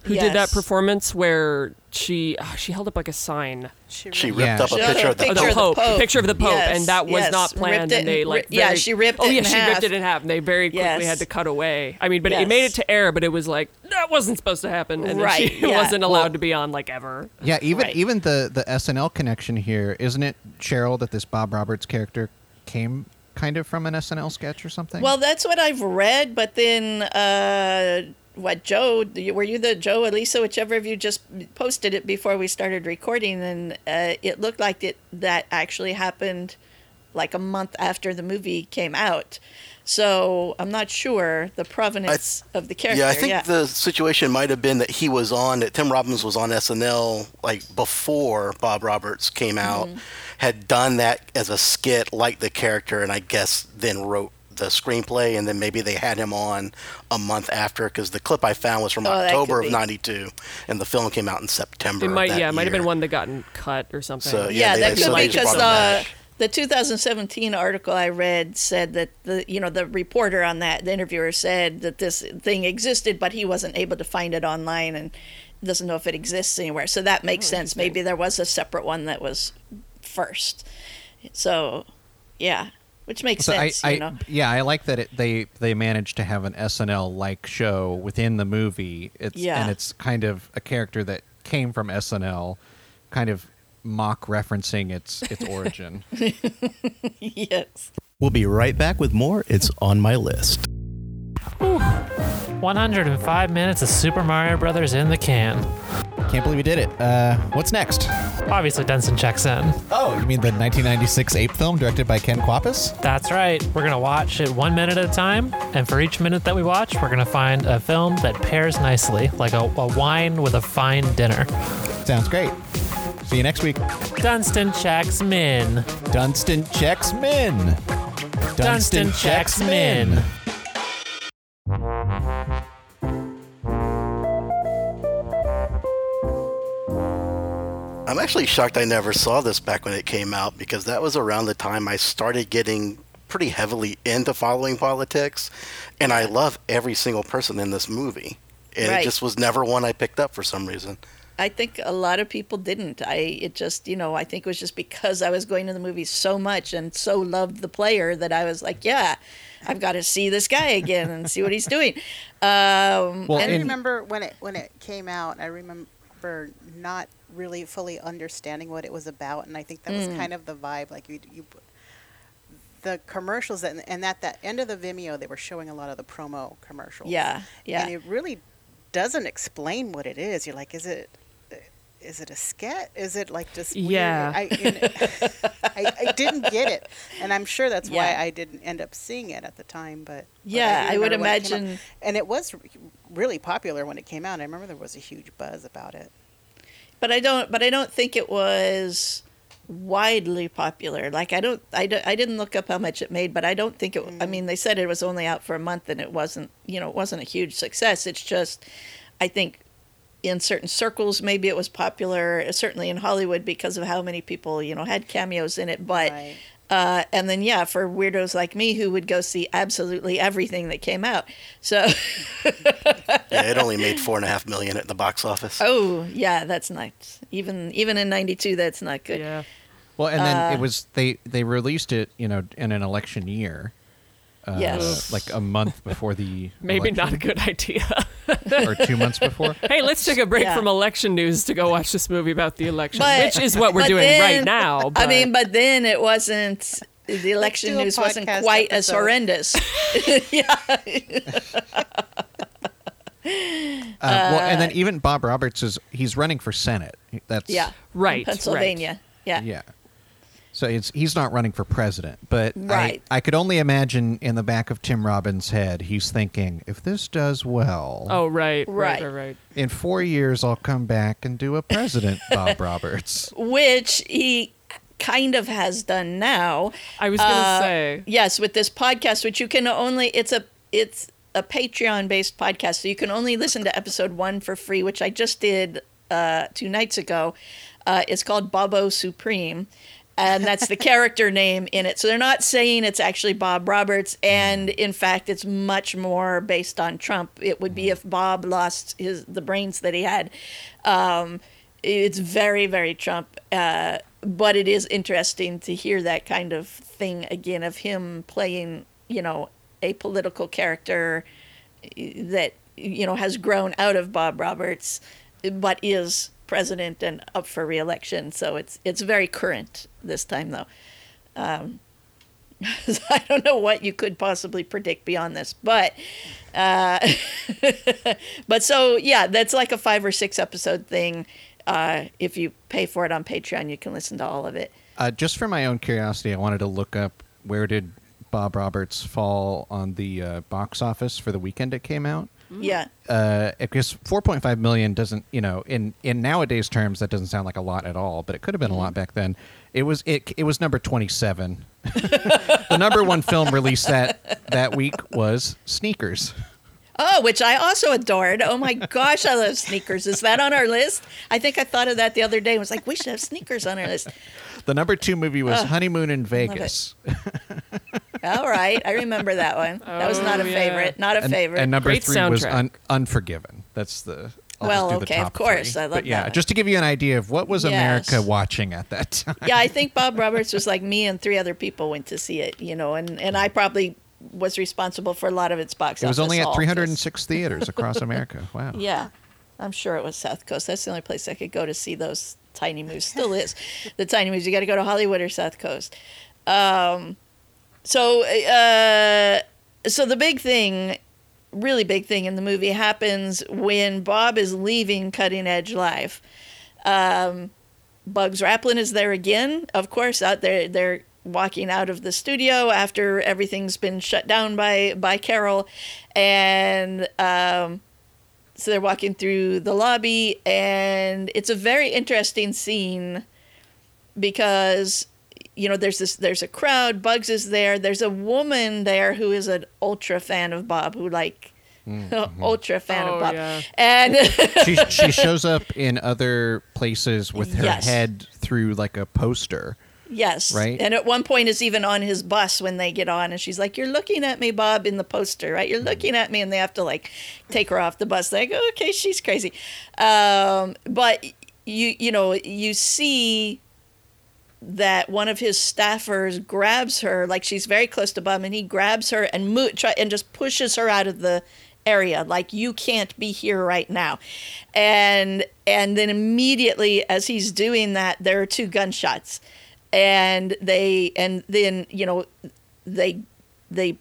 who did that performance where she ah, she held up like a sign She really- ripped Yeah. up a She- picture of the Picture of the Pope, Pope. picture of the Pope, Yes, and that was yes. not planned. Ripped it and they like ri- yeah, she ripped oh it yeah, in she half. ripped it in half, and they very quickly Yes. had to cut away. I mean, but it made it to air, but it was like that wasn't supposed to happen, and then Right, she yeah. wasn't allowed Well- to be on like ever. Yeah, even Right. even the the SNL connection here, isn't it, Cheryl, that this Bob Roberts character came kind of from an SNL sketch or something? Well, that's what I've read, but then uh, what Joe? Were you the Joe, Alisa, whichever of you just posted it before we started recording, and uh, it looked like it that actually happened like a month after the movie came out. So I'm not sure the provenance of the character. Yeah, I think the situation might have been that he was on that Tim Robbins was on SNL like before Bob Roberts came out, Mm-hmm. had done that as a skit like the character, and I guess then wrote the screenplay, and then maybe they had him on a month after because the clip I found was from Oh, October of be. it and the film came out in September. It of might that yeah, it might have been one that gotten cut or something. So, yeah, they- that so could they be because the the 2017 article I read said that the you know the reporter on that the interviewer said that this thing existed, but he wasn't able to find it online and doesn't know if it exists anywhere. So that makes oh, sense. Maybe there was a separate one that was first. So, yeah, which makes So I, sense. I you know, yeah, I like that it, they they managed to have an SNL like show within the movie. It's Yeah. and it's kind of a character that came from SNL, kind of mock referencing its its origin. yes. We'll be right back with more. It's on my list. 105 minutes of Super Mario Brothers in the can. Can't believe we did it. Uh, what's next? Obviously, Dunston checks in. Oh, you mean the 1996 ape film directed by Ken Kwapis? That's right. We're going to watch it one minute at a time. And for each minute that we watch, we're going to find a film that pairs nicely, like a, a wine with a fine dinner. Sounds great. See you next week. Dunston checks min. Dunston checks min. Dunston checks min. I'm actually shocked I never saw this back when it came out because that was around the time I started getting pretty heavily into following politics, and I love every single person in this movie. And Right. it just was never one I picked up for some reason. I think a lot of people didn't. I it just you know I think it was just because I was going to the movies so much and so loved the player that I was like, yeah, I've got to see this guy again and see what he's doing. Um, Well, I remember when it when it came out. I remember not really fully understanding what it was about, and I think that was Mm. kind of the vibe. Like you, you the commercials that, and at the end of the Vimeo, they were showing a lot of the promo commercials. yeah, yeah. and it really doesn't explain what it is. You're like, is it? Is it a sketch? Is it like just weird? Yeah. I, I, I didn't get it, and I'm sure that's why I didn't end up seeing it at the time. But but Yeah, do I would remember when it imagine- and it was re- really popular when it came out. I remember there was a huge buzz about it. but I don't. But I don't think it was widely popular. Like I don't. I, don't- I didn't look up how much it made, but I don't think it. I mm. mean, they said it was only out for a month, and it wasn't. You know, it wasn't a huge success. It's just, I think. In certain circles, maybe it was popular. Certainly in Hollywood, because of how many people you know had cameos in it. But Right. uh, and then yeah, for weirdos like me who would go see absolutely everything that came out. So Yeah, it only made four and a half million at the box office. oh yeah, that's nice. Even even in '92, that's not good. Yeah. Well, and then Uh, it was they they released it, you know, in an election year. Uh, Yes. like a month before the Maybe not a good idea. or two months before. hey, let's take a break Yeah. from election news to go watch this movie about the election, But- which is what we're doing then- right now. I mean, but then it wasn't. The election news wasn't podcast quite as episode. horrendous. Uh, well, and then even Bob Roberts is he's running for Senate. That's yeah, Right, in Pennsylvania. Yeah. Yeah. So it's he's not running for president, but Right. I, I could only imagine in the back of Tim Robbins' head, he's thinking, if this does well, oh, right, right, Right. right, right. in four years I'll come back and do a president, Bob Roberts. which he kind of has done now. I was gonna Uh, say. Yes, with this podcast, which you can only it's a it's a Patreon based podcast, so you can only listen to episode one for free, which I just did uh, two nights ago. Uh, it's called Bobo Supreme. And that's the character name in it. So they're not saying it's actually Bob Roberts, and in fact, it's much more based on Trump. It would be if Bob lost his the brains that he had. Um, it's very very Trump, uh, but it is interesting to hear that kind of thing again of him playing, you know, a political character that you know has grown out of Bob Roberts, but is president and up for reelection. So it's it's very current this time though. Um, I don't know what you could possibly predict beyond this, but uh, but so yeah, that's like a five or six episode thing. Uh, if you pay for it on Patreon, you can listen to all of it. Uh, just for my own curiosity, I wanted to look up where did Bob Roberts fall on the uh, box office for the weekend it came out. Yeah. Uh, because 4.5 million doesn't, you know, in in nowadays terms, that doesn't sound like a lot at all. But it could have been a lot back then. It was it it was number 27. the number one film released that that week was Sneakers. Oh, which I also adored. Oh my gosh, I love sneakers. Is that on our list? I think I thought of that the other day. I was like, we should have sneakers on our list. The number two movie was Honeymoon in Vegas. All right, I remember that one. that was not Oh, a yeah. favorite. Not a And, favorite. and number Great three was un- Unforgiven. That's the. I'll Well, just do the okay, of course, three. I love But yeah, that one. just to give you an idea of what was Yes. America watching at that time. yeah, I think Bob Roberts was like me and three other people went to see it, you know, and, and I probably was responsible for a lot of its box office. It was only at haul, 306 theaters across America. Wow. Yeah, I'm sure it was South Coast. That's the only place I could go to see those tiny moves. Still is the tiny moves. You got to go to Hollywood or South Coast. Um, so, uh, so the big thing, really big thing in the movie happens when Bob is leaving Cutting Edge Live. Um, Bugs Raplin is there again, of course. Out there, they're walking out of the studio after everything's been shut down by by Carol, and um, so they're walking through the lobby, and it's a very interesting scene because you know there's this there's a crowd. Bugs is there. There's a woman there who is an ultra fan of Bob, who like. ultra fan Oh, of Bob, yeah. and she, she shows up in other places with her Yes. head through like a poster. Yes. Right? And at one point is even on his bus when they get on and she's like, You're looking at me, Bob, in the poster, right? You're looking at me and they have to like take her off the bus. Like, okay, she's crazy. Um, but you you know, you see that one of his staffers grabs her, like she's very close to Bum, and he grabs her and mo- try and just pushes her out of the area, like you can't be here right now, and and then immediately as he's doing that, there are two gunshots, and they and then you know they they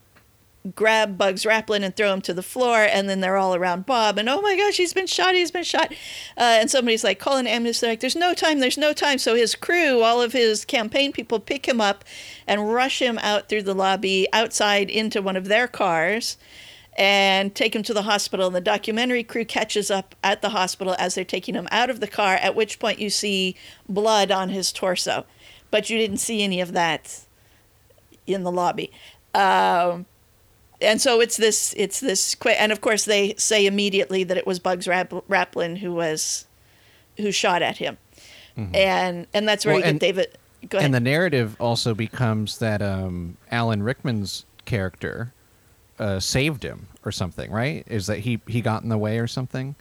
grab Bugs Raplin and throw him to the floor, and then they're all around Bob, and oh my gosh, he's been shot, he's been shot. Uh, and somebody's like, call an ambulance. They're like, there's no time, there's no time. So his crew, all of his campaign people, pick him up and rush him out through the lobby outside into one of their cars and take him to the hospital. And the documentary crew catches up at the hospital as they're taking him out of the car, at which point you see blood on his torso. But you didn't see any of that in the lobby. Um, and so it's this it's this quick and of course they say immediately that it was bugs Rap- raplin who was who shot at him and and that's where Well, you get david go ahead And the narrative also becomes that um, Alan Rickman's character uh, saved him or something, right? Is that he, he got in the way or something?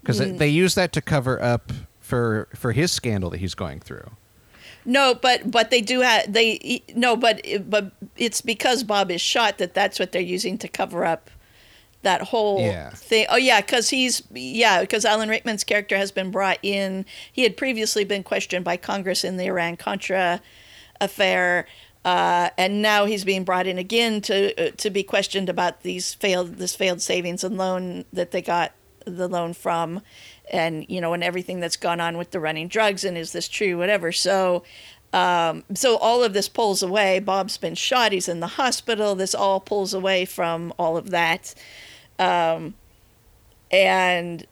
Because Mm. they use that to cover up for for his scandal that he's going through. No but but they do have they no but but it's because bob is shot that that's what they're using to cover up that whole Yeah. thing. Oh yeah because he's yeah because alan rickman's character has been brought in. He had previously been questioned by congress in the iran contra affair uh, and now he's being brought in again to uh, to be questioned about these failed this failed savings and loan that they got the loan from and you know and everything that's gone on with the running drugs and is this true whatever. So um, so all of this pulls away. Bob's been shot. He's in the hospital. This all pulls away from all of that. Um, and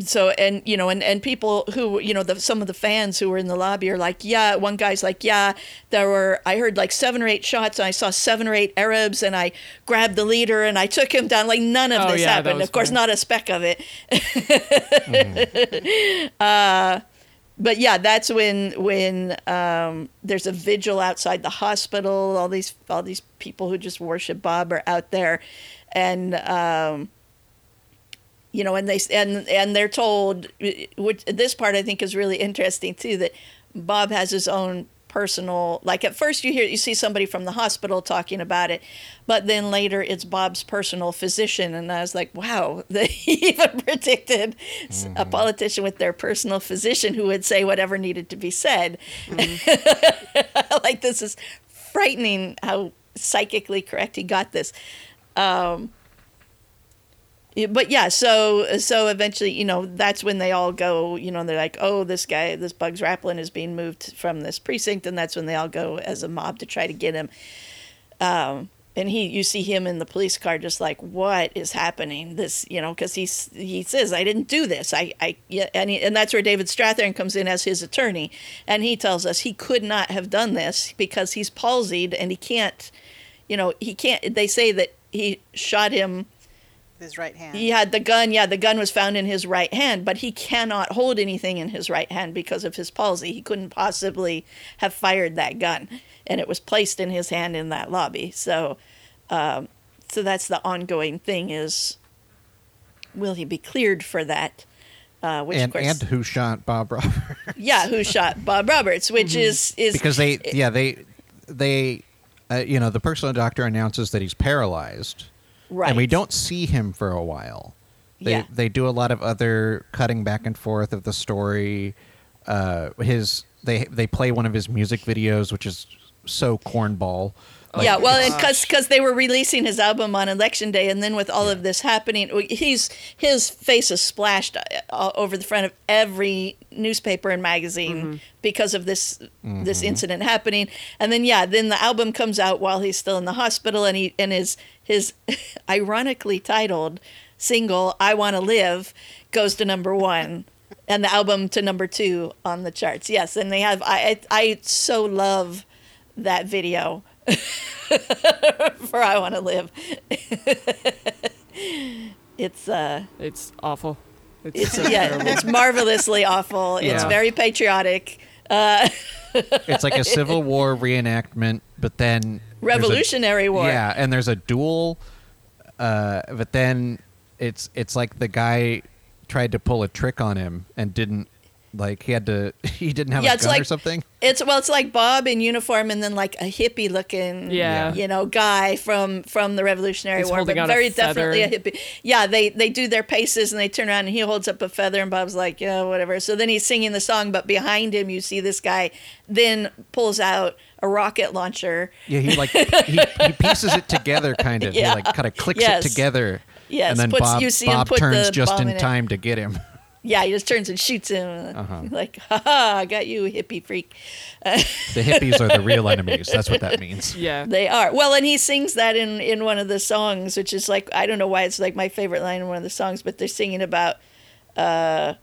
so and you know and and people who you know the some of the fans who were in the lobby are like yeah one guy's like yeah. There were i heard like seven or eight shots and i saw seven or eight arabs and i grabbed the leader and i took him down. Like none of Oh, this yeah, happened. of course not a speck of it. Uh but yeah, that's when when um, there's a vigil outside the hospital. All these all these people who just worship Bob are out there, and um, you know, and they and and they're told. Eh, which this part I think is really interesting too. That Bob has his own personal. Like at first you hear you see somebody from the hospital talking about it, but then later it's Bob's personal physician, and I was like, wow, they even predicted a mm-hmm. politician with their personal physician who would say whatever needed to be said. Mm-hmm. like this is frightening how psychically correct he got this. Um, but yeah, so so eventually, you know, that's when they all go. You know, they're like, "Oh, this guy, this Bugs Raplin is being moved from this precinct," and that's when they all go as a mob to try to get him. Um, and he, you see him in the police car, just like, "What is happening?" This, you know, because he's he says, "I didn't do this." I, I, yeah, and he, and that's where David Strathairn comes in as his attorney, and he tells us he could not have done this because he's palsied and he can't, you know, he can't. They say that he shot him His right hand. he had the gun. Yeah, the gun was found in his right hand, but he cannot hold anything in his right hand because of his palsy. He couldn't possibly have fired that gun, and it was placed in his hand in that lobby. So, um, so that's the ongoing thing: is will he be cleared for that? Uh, which and of course, and who shot Bob Roberts? yeah, who shot Bob Roberts? Which is is because they yeah they they uh, you know the personal doctor announces that he's paralyzed right, and we don't see him for a while. They Yeah. they do a lot of other cutting back and forth of the story. Uh his they they play one of his music videos which is so cornball. Like, yeah, well, it's- because they were releasing his album on election day, and then with all of this happening, he's his face is splashed uh, over the front of every newspaper and magazine because of this this incident happening. And then yeah, then the album comes out while he's still in the hospital, and he and his his ironically titled single "I Want to Live" goes to number one. And the album to number two on the charts. Yes, and they have. I I, I so love that video for I Want to Live. it's uh It's awful. It's, it's so yeah, terrible. it's marvelously awful. It's very patriotic. Uh it's like a civil war reenactment but then there's a- Revolutionary War. Yeah, and there's a duel, uh, but then it's it's like the guy tried to pull a trick on him and didn't like he had to he didn't have Yeah, a it's gun or something. It's well, it's like Bob in uniform, and then like a hippie looking, Yeah. you know, guy from from the Revolutionary He's War, but out a very definitely a hippie. Yeah, they they do their paces, and they turn around, and he holds up a feather, and Bob's like, yeah, whatever. So then he's singing the song, but behind him, you see this guy then pulls out a rocket launcher. Yeah, he like he, he pieces it together kind of. Yeah. He like kind of clicks Yes. it together. Yes, and then puts- Bob, you see Bob put turns the just in in it. time to get him. Yeah, he just turns and shoots him. Uh-huh. Like, ha ha, I got you, hippie freak. The hippies are the real enemies. That's what that means. yeah. They are. Well, and he sings that in, in one of the songs, which is like, I don't know why it's like my favorite line in one of the songs, but they're singing about, uh, there-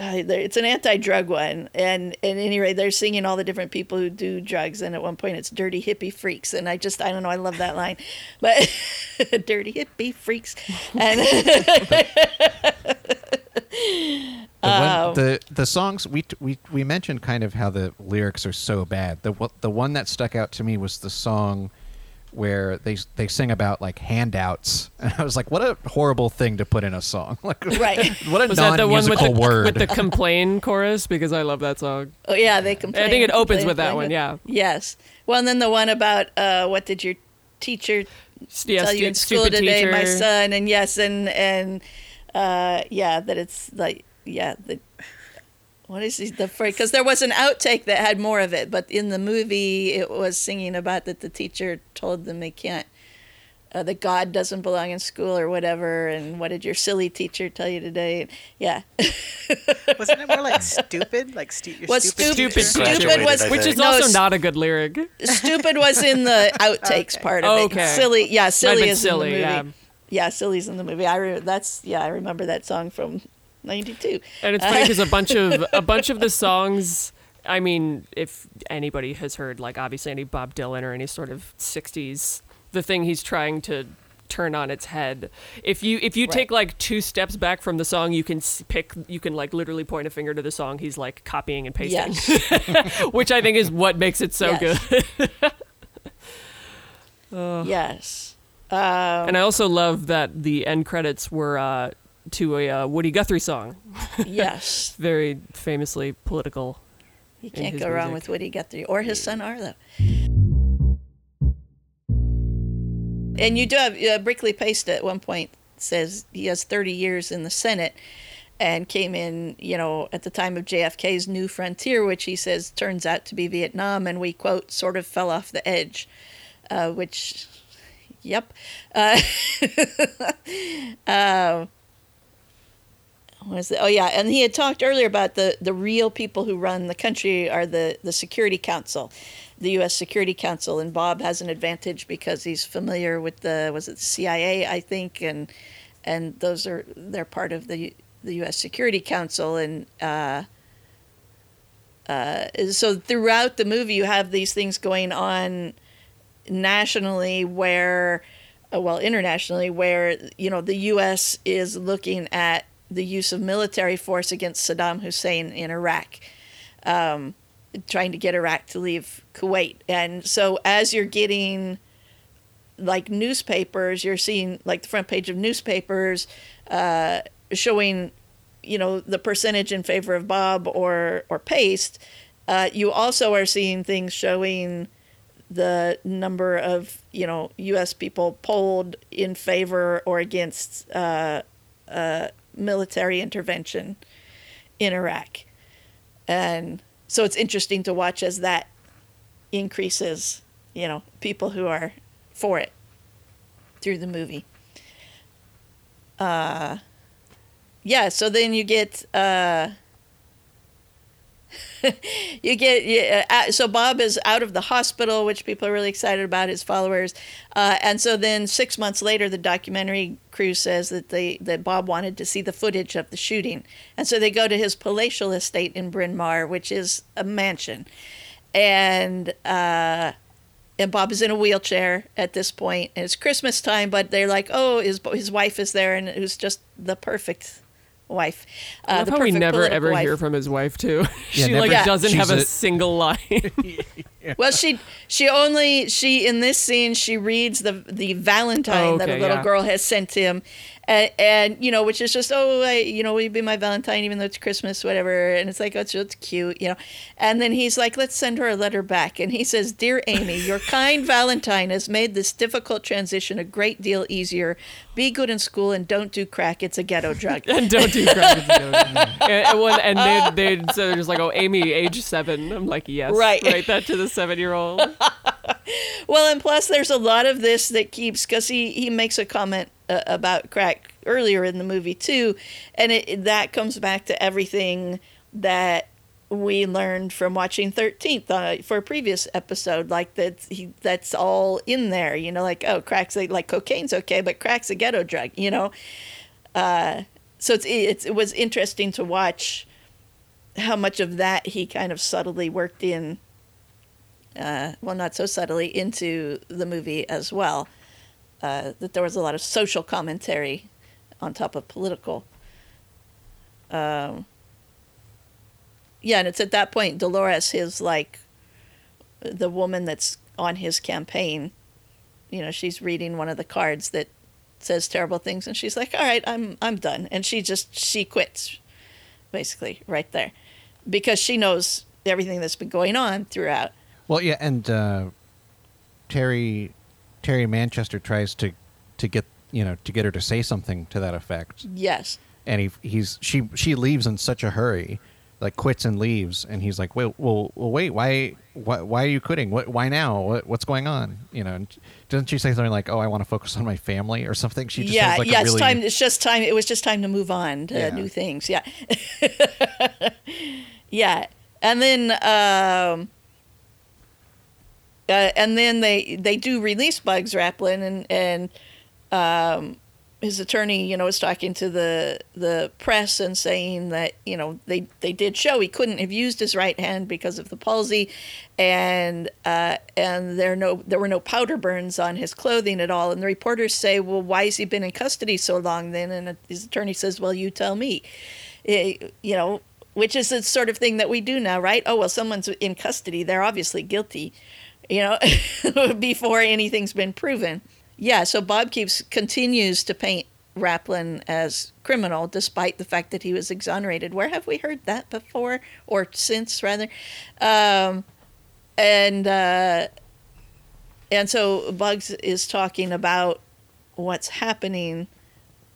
Uh, it's an anti-drug one, and and anyway, they're singing all the different people who do drugs, and at one point it's dirty hippie freaks, and I just I don't know I love that line, but dirty hippie freaks, and The, one, um, the the songs we we we mentioned kind of how the lyrics are so bad. The the one that stuck out to me was the song where they they sing about like handouts, and I was like, what a horrible thing to put in a song. Like, Right. what a Was that the one with the, non-musical word. with the complain chorus? Because I love that song. oh yeah, they complain. I think it opens complain, with that complain. one. Yeah. Yes. Well, and then the one about uh, what did your teacher S- Yeah. tell you stu- in school today, teacher. my son? And yes, and and uh, yeah, that it's like yeah the. What is he the phrase? Because there was an outtake that had more of it, but in the movie it was singing about that the teacher told them they can't, uh, that God doesn't belong in school or whatever. And what did your silly teacher tell you today? Yeah, Wasn't it more like stupid? Like stu- your What stupid. stupid- teacher? stupid was- Which is No, also it's- not a good lyric. stupid was in the outtakes Okay. part of it. Okay. Silly, yeah, silly been is silly, in the movie. yeah. Yeah, silly's in the movie. I re- that's yeah, I remember that song from '92. And it's funny because a bunch of a bunch of the songs. I mean, if anybody has heard, like obviously any Bob Dylan or any sort of '60s, the thing he's trying to turn on its head. If you if you Right. take like two steps back from the song, you can pick you can like literally point a finger to the song he's like copying and pasting, Yes. which I think is what makes it so Yes. good. yes. and I also love that the end credits were uh, to a uh, Woody Guthrie song, Yes. very famously political. You can't go wrong with Woody Guthrie or his son Arlo. And you do have uh, Brickley Paiste at one point says he has 30 years in the Senate and came in, you know, at the time of JFK's New Frontier, which he says turns out to be Vietnam, and we quote sort of fell off the edge, uh, which, yep. Uh, uh, what is it? Oh yeah, and he had talked earlier about the the real people who run the country are the the Security Council, the U.S. Security Council, and Bob has an advantage because he's familiar with the was it the CIA I think, and and those are they're part of the the U.S. Security Council, and uh, uh, so throughout the movie you have these things going on nationally where uh, well internationally where you know the US is looking at the use of military force against Saddam Hussein in Iraq um, trying to get Iraq to leave Kuwait and so as you're getting like newspapers you're seeing like the front page of newspapers uh, showing you know the percentage in favor of Bob or or Paiste uh, you also are seeing things showing the number of you know U.S. people polled in favor or against uh, uh, military intervention in Iraq, and so it's interesting to watch as that increases. You know, people who are for it through the movie. Uh, yeah. So then you get. Uh, you get yeah, uh, so Bob is out of the hospital, which people are really excited about. His followers, uh, and so then six months later, the documentary crew says that they that Bob wanted to see the footage of the shooting, and so they go to his palatial estate in Bryn Mawr, which is a mansion, and. Uh, and Bob is in a wheelchair at this point. and it's Christmas time. But they're like, "Oh, his his wife is there, and it was just the perfect wife." I Uh, love the how we never ever wife. hear from his wife too. Yeah, she never- like Yeah. doesn't have a, a- single line. Well, she she only she in this scene she reads the the Valentine Oh, that a little yeah. girl has sent him, and, and you know which is just oh I, you know will you be my Valentine even though it's Christmas whatever and it's like oh, it's it's cute you know, and then he's like let's send her a letter back and he says dear Amy your kind Valentine has made this difficult transition a great deal easier. Be good in school and don't do crack. It's a ghetto drug. and don't do credits. and, and, when, and they they so they're just like, oh, Amy, age seven. I'm like, yes, Right. Write that to the seven year old. Well, and plus, there's a lot of this that keeps because he he makes a comment uh, about crack earlier in the movie too, and it that comes back to everything that we learned from watching Thirteenth uh, for a previous episode. Like that, he that's all in there. You know, like oh, crack's like cocaine's okay, but crack's a ghetto drug. You know, uh, so it's, it's it was interesting to watch how much of that he kind of subtly worked in uh, well, not so subtly, into the movie as well. Uh, that there was a lot of social commentary on top of political. Um, yeah, and it's at that point Dolores, his like, the woman that's on his campaign. You know, she's reading one of the cards that says terrible things, and she's like, "All right, I'm I'm done," and she just she quits, basically right there, because she knows everything that's been going on throughout. Well, yeah, and uh, Terry Terry Manchester tries to to get you know to get her to say something to that effect, Yes. and he he's she she leaves in such a hurry, like quits and leaves, and he's like, wait, well, well wait, why why why are you quitting? What why now? What what's going on? You know, and doesn't she say something like, oh, I want to focus on my family or something? She just yeah, like yeah. a really It's time. It's just time. It was just time to move on to Yeah. new things. Yeah, yeah. And then, um, uh, and then they they do release Bugs Raplin, and and um, his attorney, you know, was talking to the the press and saying that you know they they did show he couldn't have used his right hand because of the palsy, and uh, and there no there were no powder burns on his clothing at all. And the reporters say, well, why has he been in custody so long then? And his attorney says, well, you tell me, Eh, you know, which is the sort of thing that we do now, right? Oh well, someone's in custody; they're obviously guilty, you know, before anything's been proven. Yeah, so Bob keeps continues to paint Raplin as criminal despite the fact that he was exonerated. Where have we heard that before or since rather? Um, and uh, and so Bugs is talking about what's happening.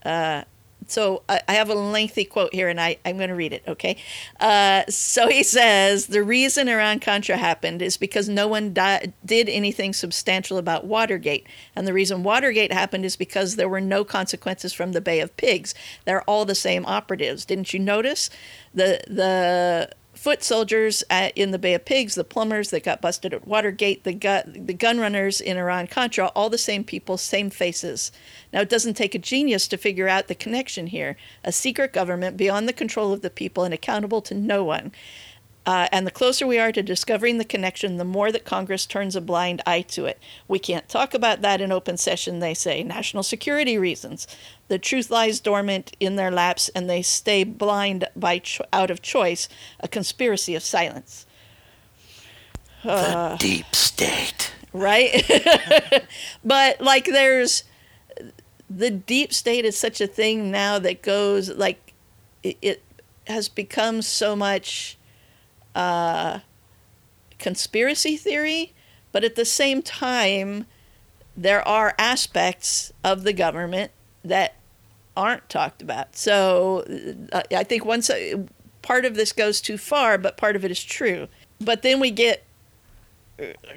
Uh, so I, I have a lengthy quote here, and I, I'm going to read it, okay? Uh, so he says the reason Iran Contra happened is because no one di- did anything substantial about Watergate. And the reason Watergate happened is because there were no consequences from the Bay of Pigs. They're all the same operatives. Didn't you notice? The, the foot soldiers at, in the Bay of Pigs, the plumbers that got busted at Watergate, the, gu- the gun runners in Iran Contra, all the same people, same faces. Now, it doesn't take a genius to figure out the connection here. A secret government beyond the control of the people and accountable to no one. Uh, and the closer we are to discovering the connection, the more that Congress turns a blind eye to it. We can't talk about that in open session, they say. National security reasons. The truth lies dormant in their laps, and they stay blind by cho- out of choice. A conspiracy of silence. the deep state. right? but like there's the deep state is such a thing now that goes like it, it has become so much uh, conspiracy theory, but at the same time, there are aspects of the government that aren't talked about. So uh, I think once uh, part of this goes too far, but part of it is true. But then we get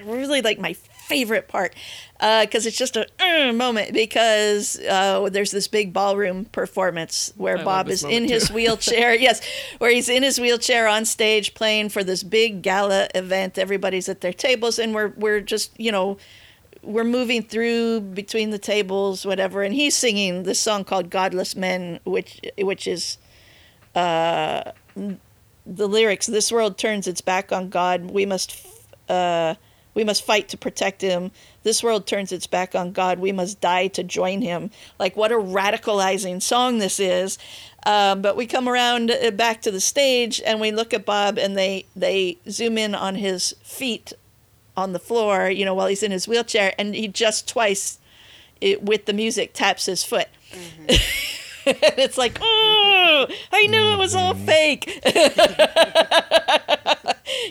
really like my favorite part because it's just a uh, moment because uh, there's this big ballroom performance where I Bob is in moment, his wheelchair. yes, where he's in his wheelchair on stage playing for this big gala event. Everybody's at their tables, and we're we're just you know we're moving through between the tables, whatever, and he's singing this song called "Godless Men," which which is uh, the lyrics. This world turns its back on God. We must uh, we must fight to protect him. This world turns its back on God. We must die to join him. Like what a radicalizing song this is. Um, but we come around uh, back to the stage and we look at Bob and they they zoom in on his feet on the floor, you know, while he's in his wheelchair, and he just twice, it, with the music, taps his foot. and it's like, oh, I knew it was all fake.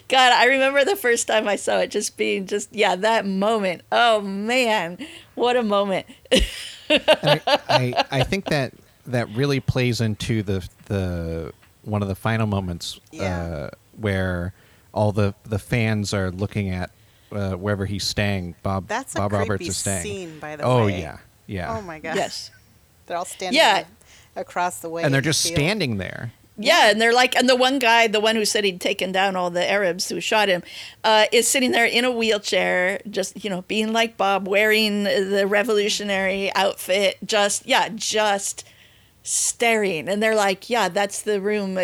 God, I remember the first time I saw it, just being just yeah, that moment. Oh man, what a moment! I, I I think that that really plays into the the one of the final moments Yeah. uh, where all the the fans are looking at uh, wherever he's staying. Bob That's a Bob creepy Roberts is staying. scene, by the oh way. yeah, yeah. Oh my god. yes, They're all standing Yeah. Across the way. and they're in the just standing there. yeah, and they're like, and the one guy, the one who said he'd taken down all the Arabs who shot him, uh, is sitting there in a wheelchair, just you know, being like Bob, wearing the revolutionary outfit, just yeah, just staring, and they're like, yeah, that's the room.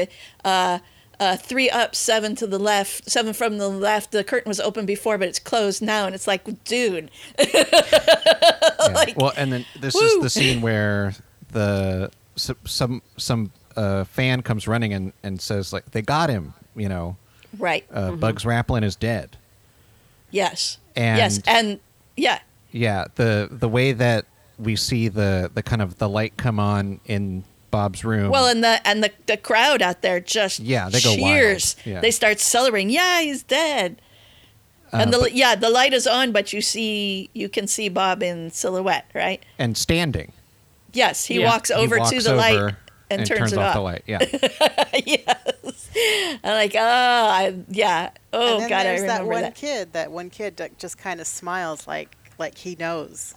Uh, uh, three up, seven to the left, seven from the left. The curtain was open before, but it's closed now, and it's like, dude, Yeah. Like, well, and then this woo. is the scene where the some some, some uh, fan comes running and, and says like they got him. You know, right? uh, Bugs Raplin is dead. yes, and- yes, and yeah, Yeah, the the way that we see the the kind of the light come on in Bob's room. Well, and the and the, the crowd out there just Yeah, they go wild. cheers. Yeah. They start celebrating. Yeah, he's dead. Uh, and the but- yeah, the light is on, but you see you can see Bob in silhouette, right? and standing. Yes, he Yeah. walks He over walks to the light over and, turns, it off off. the light. Yeah, yes. I'm like, oh, I, yeah. Oh and then God, I there's remember that one that. kid. That one kid that just kind of smiles like like he knows.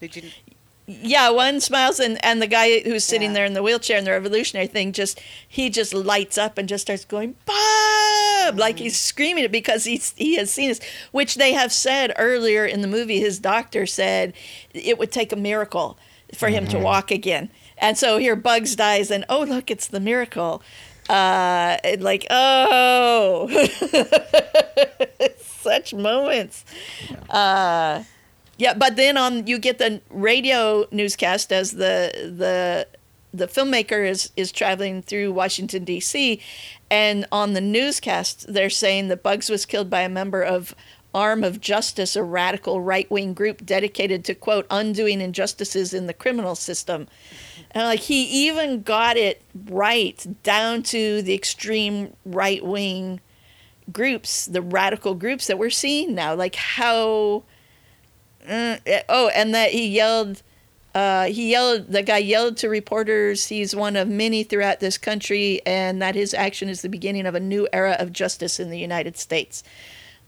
Did you? Yeah, one smiles, and and the guy who's sitting Yeah. there in the wheelchair in the revolutionary thing just he just lights up and just starts going Bob, like he's mm. screaming it because he's he has seen this, which they have said earlier in the movie. His doctor said it would take a miracle for him to walk again. And so here Bugs dies, and oh look, it's the miracle. Uh, and like oh, such moments. Uh, yeah, but then on you get the radio newscast as the the the filmmaker is is traveling through Washington D.C. and on the newscast they're saying that Bugs was killed by a member of Arm of Justice, a radical right wing group dedicated to quote undoing injustices in the criminal system. And like he even got it right down to the extreme right wing groups, the radical groups that we're seeing now. Like how uh, oh, and that he yelled. Uh, he yelled. The guy yelled to reporters. He's one of many throughout this country, and that his action is the beginning of a new era of justice in the United States.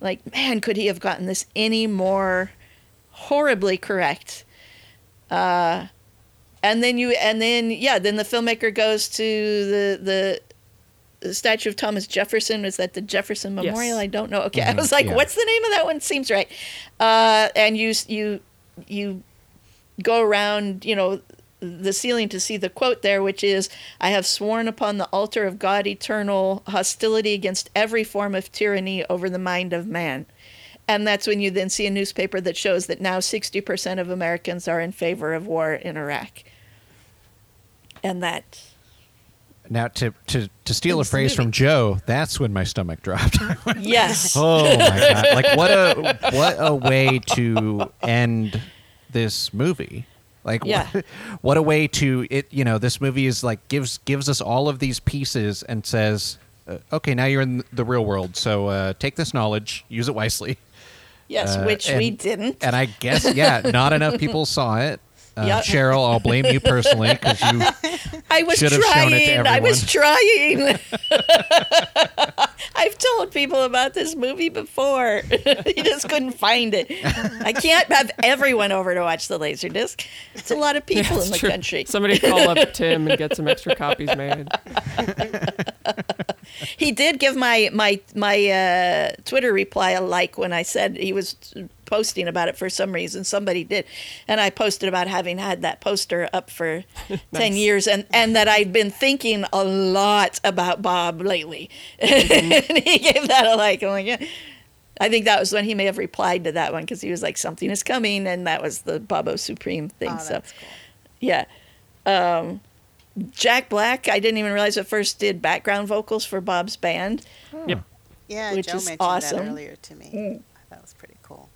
Like, man, could he have gotten this any more horribly correct? Uh, and then you, and then yeah, then the filmmaker goes to the the the statue of Thomas Jefferson. Was that the Jefferson Memorial? Yes. I don't know. Okay, I Mhm, was like, yeah. what's the name of that one? Seems right. Uh, and you you you go around, you know, the ceiling to see the quote there, which is, "I have sworn upon the altar of God eternal hostility against every form of tyranny over the mind of man." And that's when you then see a newspaper that shows that now 60% of Americans are in favor of war in Iraq. And that Now, to to to steal a phrase from. Joe, that's when my stomach dropped. yes. oh my god! Like what a what a way to end this movie. Like Yeah. what, what a way to it. You know, this movie is like gives gives us all of these pieces and says, uh, okay, now you're in the real world. So uh, take this knowledge, use it wisely. Yes, Uh, which we didn't. And I guess yeah, not enough people saw it. Uh, Yep. Cheryl, I'll blame you personally because you I was should have shown it to trying. I was trying. I've told people about this movie before. you just couldn't find it. I can't have everyone over to watch the laser disc. It's a lot of people in the true. country. Somebody call up Tim and get some extra copies made. He did give my my my uh, Twitter reply a like when I said he was posting about it for some reason. Somebody did, and I posted about having had that poster up for ten years, and and that I'd been thinking a lot about Bob lately. and he gave that a like. I'm like, yeah. I think that was when he may have replied to that one because he was like, "Something is coming," and that was the Bobo Supreme thing. Oh, so, cool. yeah. Um, Jack Black, I didn't even realize at first did background vocals for Bob's band. Yep. Yeah, Which Joe is mentioned awesome. that earlier to me. I thought that was pretty cool.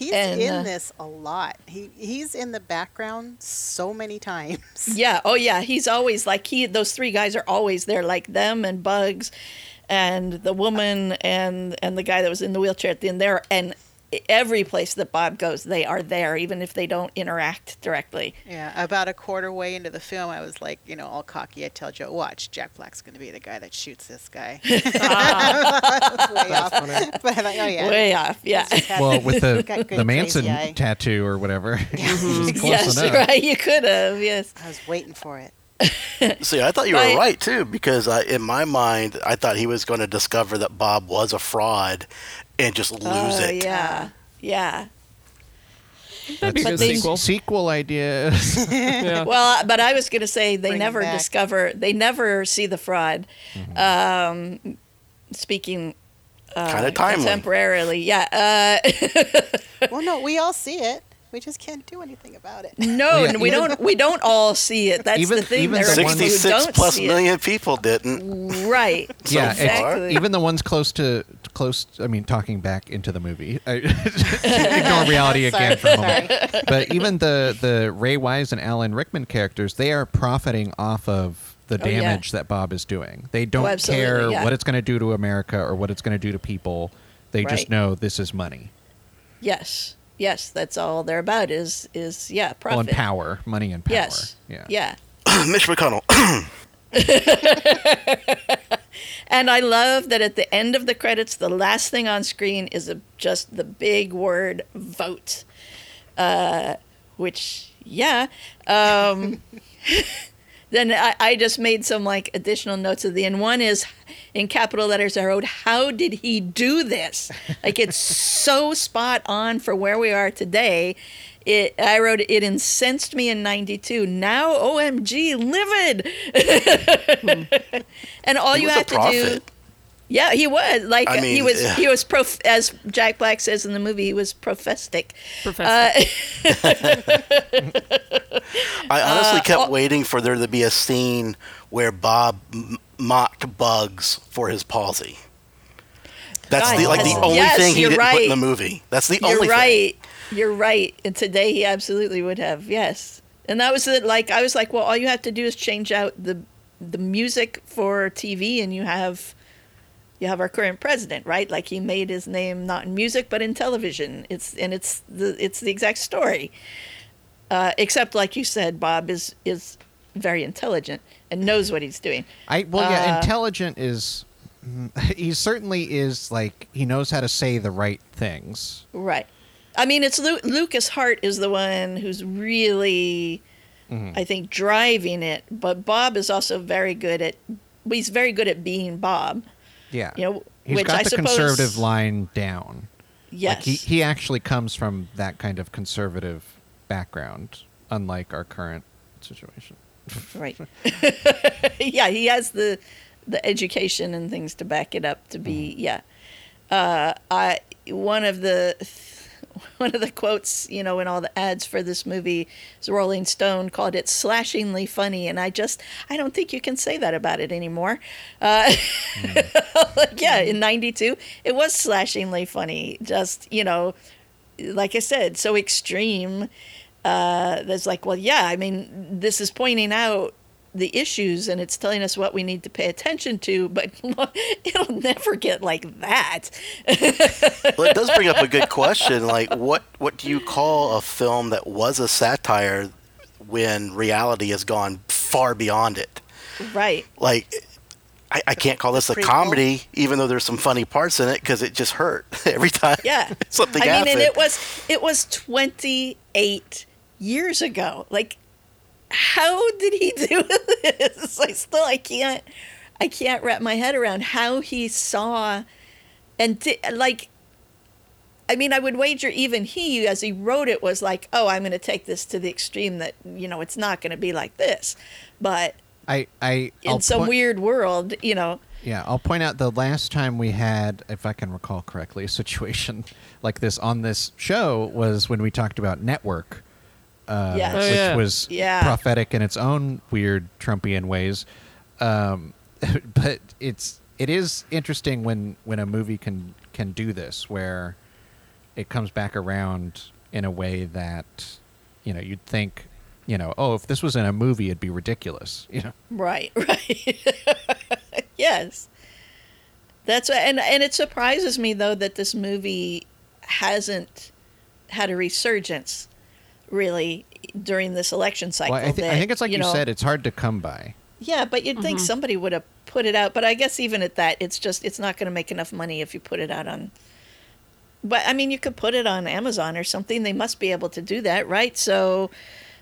He's And, in uh, this a lot. He he's in the background so many times. Yeah. Oh, yeah. He's always like he. Those three guys are always there, like them and Bugs, and the woman and and the guy that was in the wheelchair at the end. There and every place that Bob goes, they are there, even if they don't interact directly. Yeah, about a quarter way into the film, I was like, you know, all cocky. I tell Joe, "Watch, Jack Black's going to be the guy that shoots this guy." Ah. way off. But I thought, oh yeah, Way off. Yeah. He's well with the the Manson tattoo or whatever. It's mm-hmm. close yes. enough. Right. You could have. Yes. I was waiting for it. See, I thought you Right. were right too, because I, in my mind, I thought he was going to discover that Bob was a fraud and just lose oh, it. Yeah. Yeah. That'd be a But good they- sequel. Sequel ideas. Yeah. Well, but I was going to say they Bring 'em never discover, they never see the fraud. Um, speaking uh, Kinda timely. contemporarily, yeah. Uh, Well, no, we all see it. We just can't do anything about it. no, Yeah, we even- don't. We don't all see it. That's Even- the thing. even There the are people who 66 don't plus see million people didn't. Right. So yeah, far. exactly. even the ones close to close. I mean, talking back into the movie, ignore reality again for a moment. But even the the Ray Wise and Alan Rickman characters, they are profiting off of the Oh, yeah. damage that Bob is doing. They don't oh, absolutely, care yeah. what it's going to do to America or what it's going to do to people. They Right. just know this is money. Yes. Yes. That's all they're about. Is is yeah profit. Well, and power, money and power. Yes. Yeah. Yeah. Mitch McConnell. And I love that at the end of the credits, the last thing on screen is a, just the big word vote. Uh, which, yeah. Um, then I, I just made some like additional notes at the end. One is in capital letters I wrote, How did he do this? Like it's so spot on for where we are today. It, I wrote it incensed me in '92. Now, OMG, livid. and all you have to do. Yeah, he was like I he was yeah. he was prof as Jack Black says in the movie. He was prophetic. Professor. Uh, I honestly uh, kept oh- waiting for there to be a scene where Bob m- mocked Bugs for his palsy. That's God, the, like the only yes, thing he didn't put in the movie. That's the only thing. You're only right. You're right. And today he absolutely would have. Yes. And that was it. Like I was like, well, all you have to do is change out the the music for TV, and you have you have our current president, right? Like he made his name not in music but in television. It's and it's the it's the exact story. Uh, except, like you said, Bob is is very intelligent and knows what he's doing. I well, yeah, Uh, intelligent is. He certainly is like he knows how to say the right things. Right. I mean, it's Lu- Lukas Hart is the one who's really, Mm-hmm. I think, driving it. But Bob is also very good at. He's very good at being Bob. Yeah, You know, he's which got I the suppose- conservative line down. Yes. Like he, he actually comes from that kind of conservative background, unlike our current situation. Right. yeah, he has the the education and things to back it up to be. Yeah. Uh, I one of the one of the quotes, you know, in all the ads for this movie, is Rolling Stone called it slashingly funny, and I just I don't think you can say that about it anymore. Uh, like, yeah, in '92, it was slashingly funny. Just you know, like I said, so extreme. Uh, that's like, well, yeah, I mean, this is pointing out the issues and it's telling us what we need to pay attention to, but it'll never get like that. Well, it does bring up a good question. Like, what what do you call a film that was a satire when reality has gone far beyond it? right. Like, I, I can't call this a comedy, even though there's some funny parts in it, because it just hurt every time. Yeah. something I mean, and it was it was 28 years ago. Like, how did he do this? I still I can't I can't wrap my head around how he saw and di- like. I mean, I would wager even he, as he wrote it, was like, "Oh, I'm going to take this to the extreme that you know it's not going to be like this," but I I in I'll some point- weird world, you know. Yeah, I'll point out the last time we had, if I can recall correctly, a situation like this on this show was when we talked about Network, uh, Yes. Oh, which yeah. was Yeah. prophetic in its own weird Trumpian ways. Um, but it's it is interesting when when a movie can can do this, where it comes back around in a way that you know you'd think. You know, oh, if this was in a movie, it'd be ridiculous. You know, Right, right. yes. That's what, and and it surprises me though that this movie hasn't had a resurgence really during this election cycle. well, I, thi- I think it's like you, know- said, it's hard to come by. Yeah, but you'd think somebody would have put it out. But I guess even at that, it's just it's not going to make enough money if you put it out on. But I mean, you could put it on Amazon or something. They must be able to do that, right? So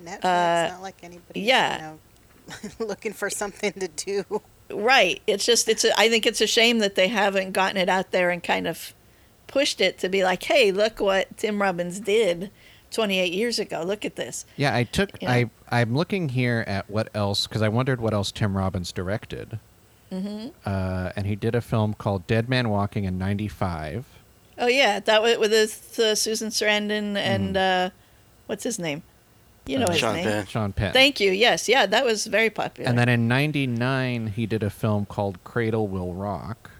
Netflix, Uh, not like anybody. yeah. You know, looking for something to do. Right. It's just it's. A, I think it's a shame that they haven't gotten it out there and kind of pushed it to be like, hey, look what Tim Robbins did 28 years ago. Look at this. Yeah, I took. Yeah. I I'm looking here at what else because I wondered what else Tim Robbins directed. Mm-hmm. Uh, and he did a film called Dead Man Walking in '95. Oh yeah, that was with uh, Susan Sarandon and Mm. uh, what's his name? You know his Sean name. Penn. Sean Penn. Thank you. Yes, yeah, that was very popular. And then in '99, he did a film called Cradle Will Rock,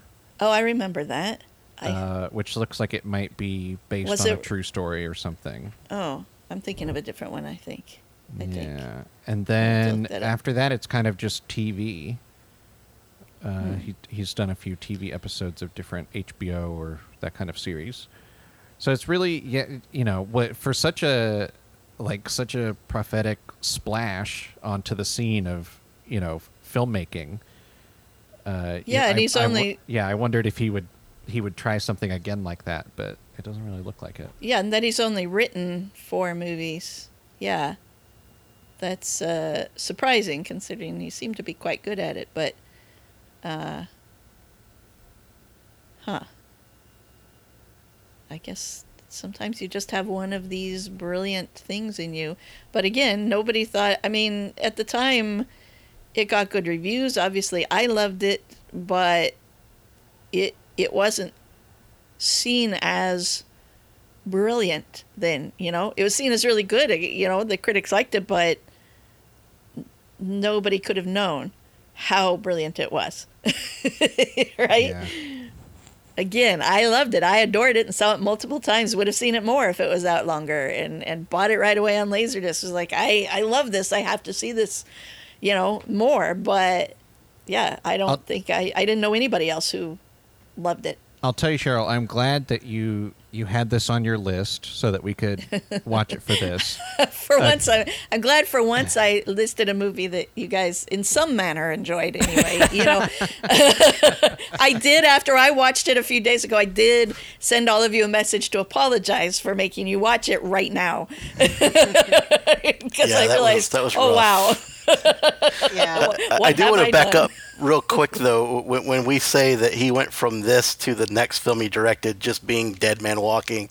oh, I remember that. I, uh, which looks like it might be based on a true story or something. oh, I'm thinking of a different one. I think. I think. Yeah, and then that up. after that, it's kind of just TV. Uh, Hmm. he he's done a few TV episodes of different HBO or that kind of series. So it's really yeah, you know, what for such a like such a prophetic splash onto the scene of you know filmmaking. Uh, Yeah, and he's wo- only- yeah. I wondered if he would he would try something again like that, but it doesn't really look like it. Yeah, and that he's only written four movies. Yeah. That's uh, surprising considering he seemed to be quite good at it, but uh huh. I guess sometimes you just have one of these brilliant things in you. But again, nobody thought. I mean, at the time, it got good reviews. Obviously, I loved it, but it it wasn't seen as brilliant then you know? It was seen as really good eh, you know the critics liked it but nobody could have known how brilliant it was right? Yeah. again i loved it. I adored it and saw it multiple times would have seen it more if it was out longer and and bought it right away on laserdisc. Was like i i love this. I have to see this you know more but yeah i don't I'll- think i i didn't know anybody else who loved it I'll tell you, Cheryl. I'm glad that you you had this on your list so that we could watch it for this. for uh, once I, i'm glad for once i listed a movie that you guys in some manner enjoyed anyway you know i did after i watched it a few days ago i did send all of you a message to apologize for making you watch it right now because Yeah, i that was- realized that was oh wow Yeah. I, what I do want to back done? up real quick though. When, when we say that he went from this to the next film he directed, just being Dead Man Walking,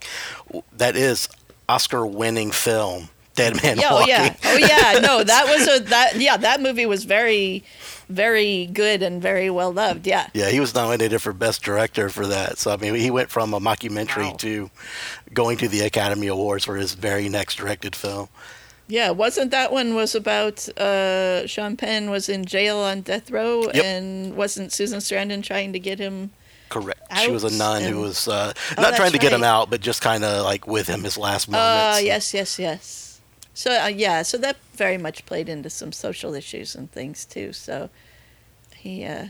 that is Oscar-winning film. Dead Man yeah, oh Walking. yeah oh yeah no that was a that yeah that movie was very very good and very well loved yeah Yeah, he was nominated for Best Director for that. So I mean, he went from a mockumentary Wow. to going to the Academy Awards for his very next directed film. Yeah, wasn't that one was about uh, Sean Penn was in jail on death row, Yep. and wasn't Susan Sarandon trying to get him? Correct. she was a Out nun who was uh, Oh, not trying that's to get him out, but just kind of like with him his last Uh, moments. yes, yes, yes. So uh, yeah, so that very much played into some social issues and things too. So he, uh,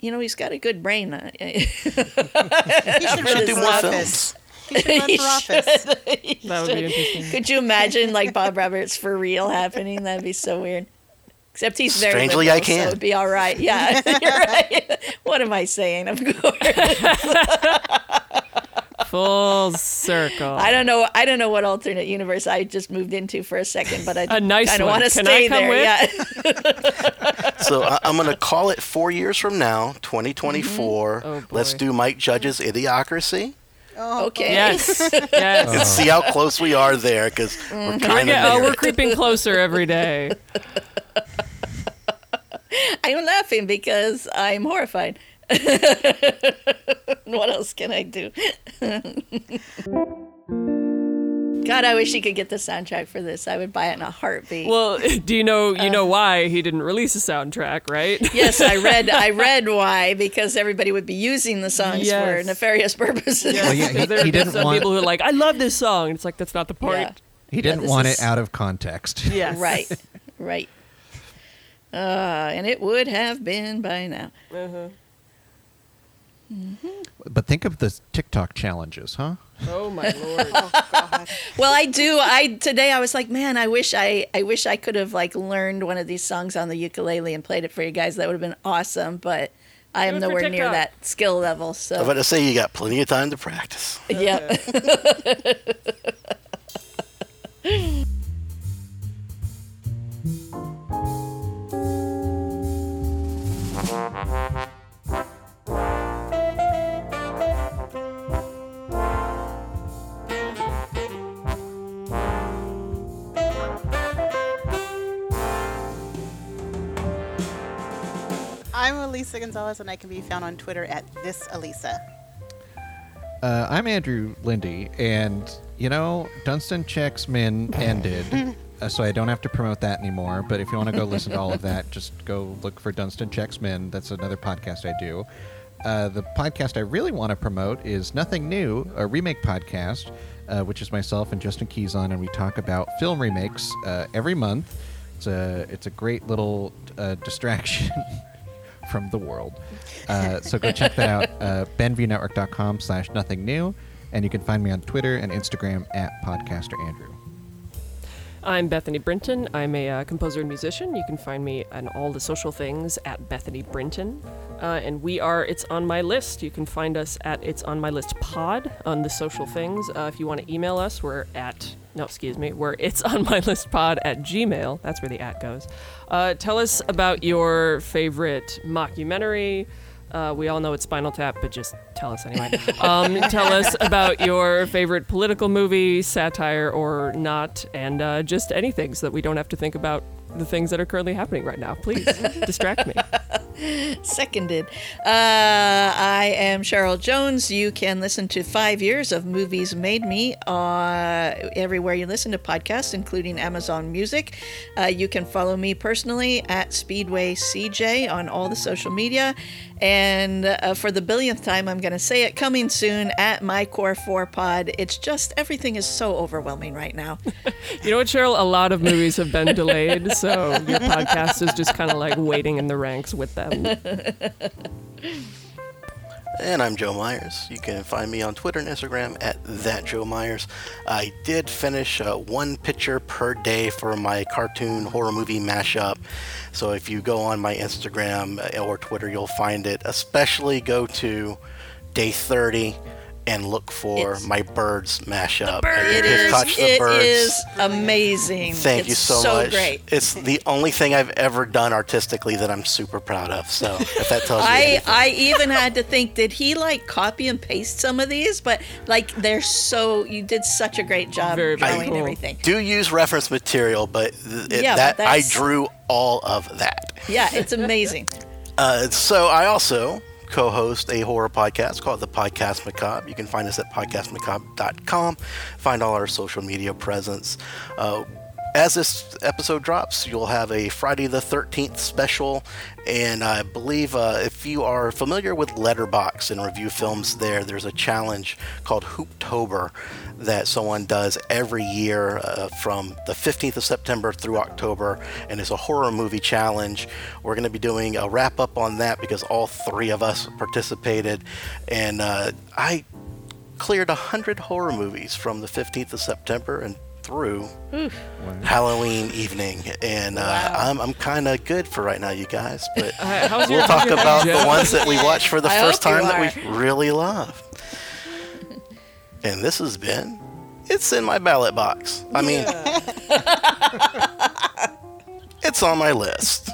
you know, he's got a good brain. uh, He should run do for more office. He should run He for office. That would be interesting. Could you imagine like Bob Roberts for real happening? That'd be so weird. Except he's very Strangely, liberal, I can. So it'd be all right. Yeah, you're right. What am I saying? Of course. Full circle. I don't know. I don't know what alternate universe I just moved into for a second, but I A nice kind of one. want to Can I stay come there. with? Yeah. so I, I'm going to call it four years from now, 2024. Mm-hmm. Oh, Let's do Mike Judge's Idiocracy Oh, Okay. Yes. Yes. and see how close we are there because we're Mm-hmm. Kind get- of oh, we're creeping closer every day. I'm laughing because I'm horrified. what else can I do? God, I wish he could get the soundtrack for this. I would buy it in a heartbeat. Well, do you know you Uh. know why he didn't release a soundtrack, right? yes, I read. I read why because everybody would be using the songs for nefarious purposes. Well, yeah, he- there he didn't some want- people who are like, I love this song. It's like that's not the point. Yeah. He didn't this want is- it out of context. Yes. Right, right. Uh, and it would have been by now. But think of the TikTok challenges, huh? Oh my lord. Oh, well, I do. I today I was like, man, I wish I, I wish I could have like learned one of these songs on the ukulele and played it for you guys. That would have been awesome. But I am nowhere near that skill level. So I'm So about to say you got plenty of time to practice. yeah. I'm Alisa Gonzalez, and I can be found on Twitter at this Alisa. Uh, I'm Andrew Lindy, and you know, Dunston Checks Men ended, uh, so I don't have to promote that anymore. But if you want to go listen to all of that, just go look for Dunston Checks Men. That's another podcast I do. Uh, the podcast I really want to promote is Nothing New, a remake podcast, uh, which is myself and Justin Keys on, and we talk about film remakes uh, every month. It's a it's a great little uh, distraction. From the world. Uh, so go check that out, uh, benviewnetwork.com slash nothing new. And you can find me on Twitter and Instagram at podcaster Andrew. I'm Bethany Brinton. I'm a uh, composer and musician. You can find me on all the social things at Bethany Brinton. Uh, and we are It's On My List. You can find us at It's On My List Pod on the social things. Uh, if you want to email us, we're at, no, excuse me, we're It's On My List Pod at Gmail. That's where the at goes. Uh, tell us about your favorite mockumentary. Uh, we all know it's Spinal Tap, but just tell us anyway. Um, tell us about your favorite political movie, satire or not, and uh, just anything so that we don't have to think about the things that are currently happening right now. Please distract me. Seconded. Uh, I am Cheryl Jones. You can listen to five years of Movies Made Me uh, everywhere you listen to podcasts, including Amazon Music. Uh, you can follow me personally at Speedway CJ on all the social media. And uh, for the billionth time, I'm going to say it coming soon at my Core 4 Pod. It's just everything is so overwhelming right now. You know what, Cheryl? A lot of movies have been delayed, so your podcast is just kind of like waiting in the ranks with them. And I'm Joe Myers. You can find me on Twitter and Instagram at that Joe Myers. I did finish uh, one picture per day for my cartoon horror movie mashup. So if you go on my Instagram uh, or Twitter, you'll find it. Especially go to day 30 and look for It's- my birds mashup. It is, Hitchcock's it Birds. is amazing. Thank it's you so, so much. great. It's the only thing I've ever done artistically that I'm super proud of. So if that tells you I anything. I even had to think, did he like copy and paste some of these? But like they're so you did such a great job Very, very drawing cool. everything. do use reference material, but th- it, Yeah, that but I drew all of that. Yeah, it's amazing. Uh, so I also co-host a horror podcast called The Podcast Macabre. You can find us at podcastmacabre.com. Find all our social media presence. Uh, as this episode drops, you'll have a Friday the 13th special, and I believe uh, if you are familiar with Letterboxd and review films there, there's a challenge called Hooptober that someone does every year uh, from the 15th of September through October, and it's a horror movie challenge. We're going to be doing a wrap up on that because all three of us participated, and uh, I cleared 100 horror movies from the 15th of September and through Halloween evening, and uh, I'm, I'm kind of good for right now, you guys. But Uh, we'll talk about the ones that we watched for the I first time that we really love. And this has been It's in my ballot box. I mean, it's on my list.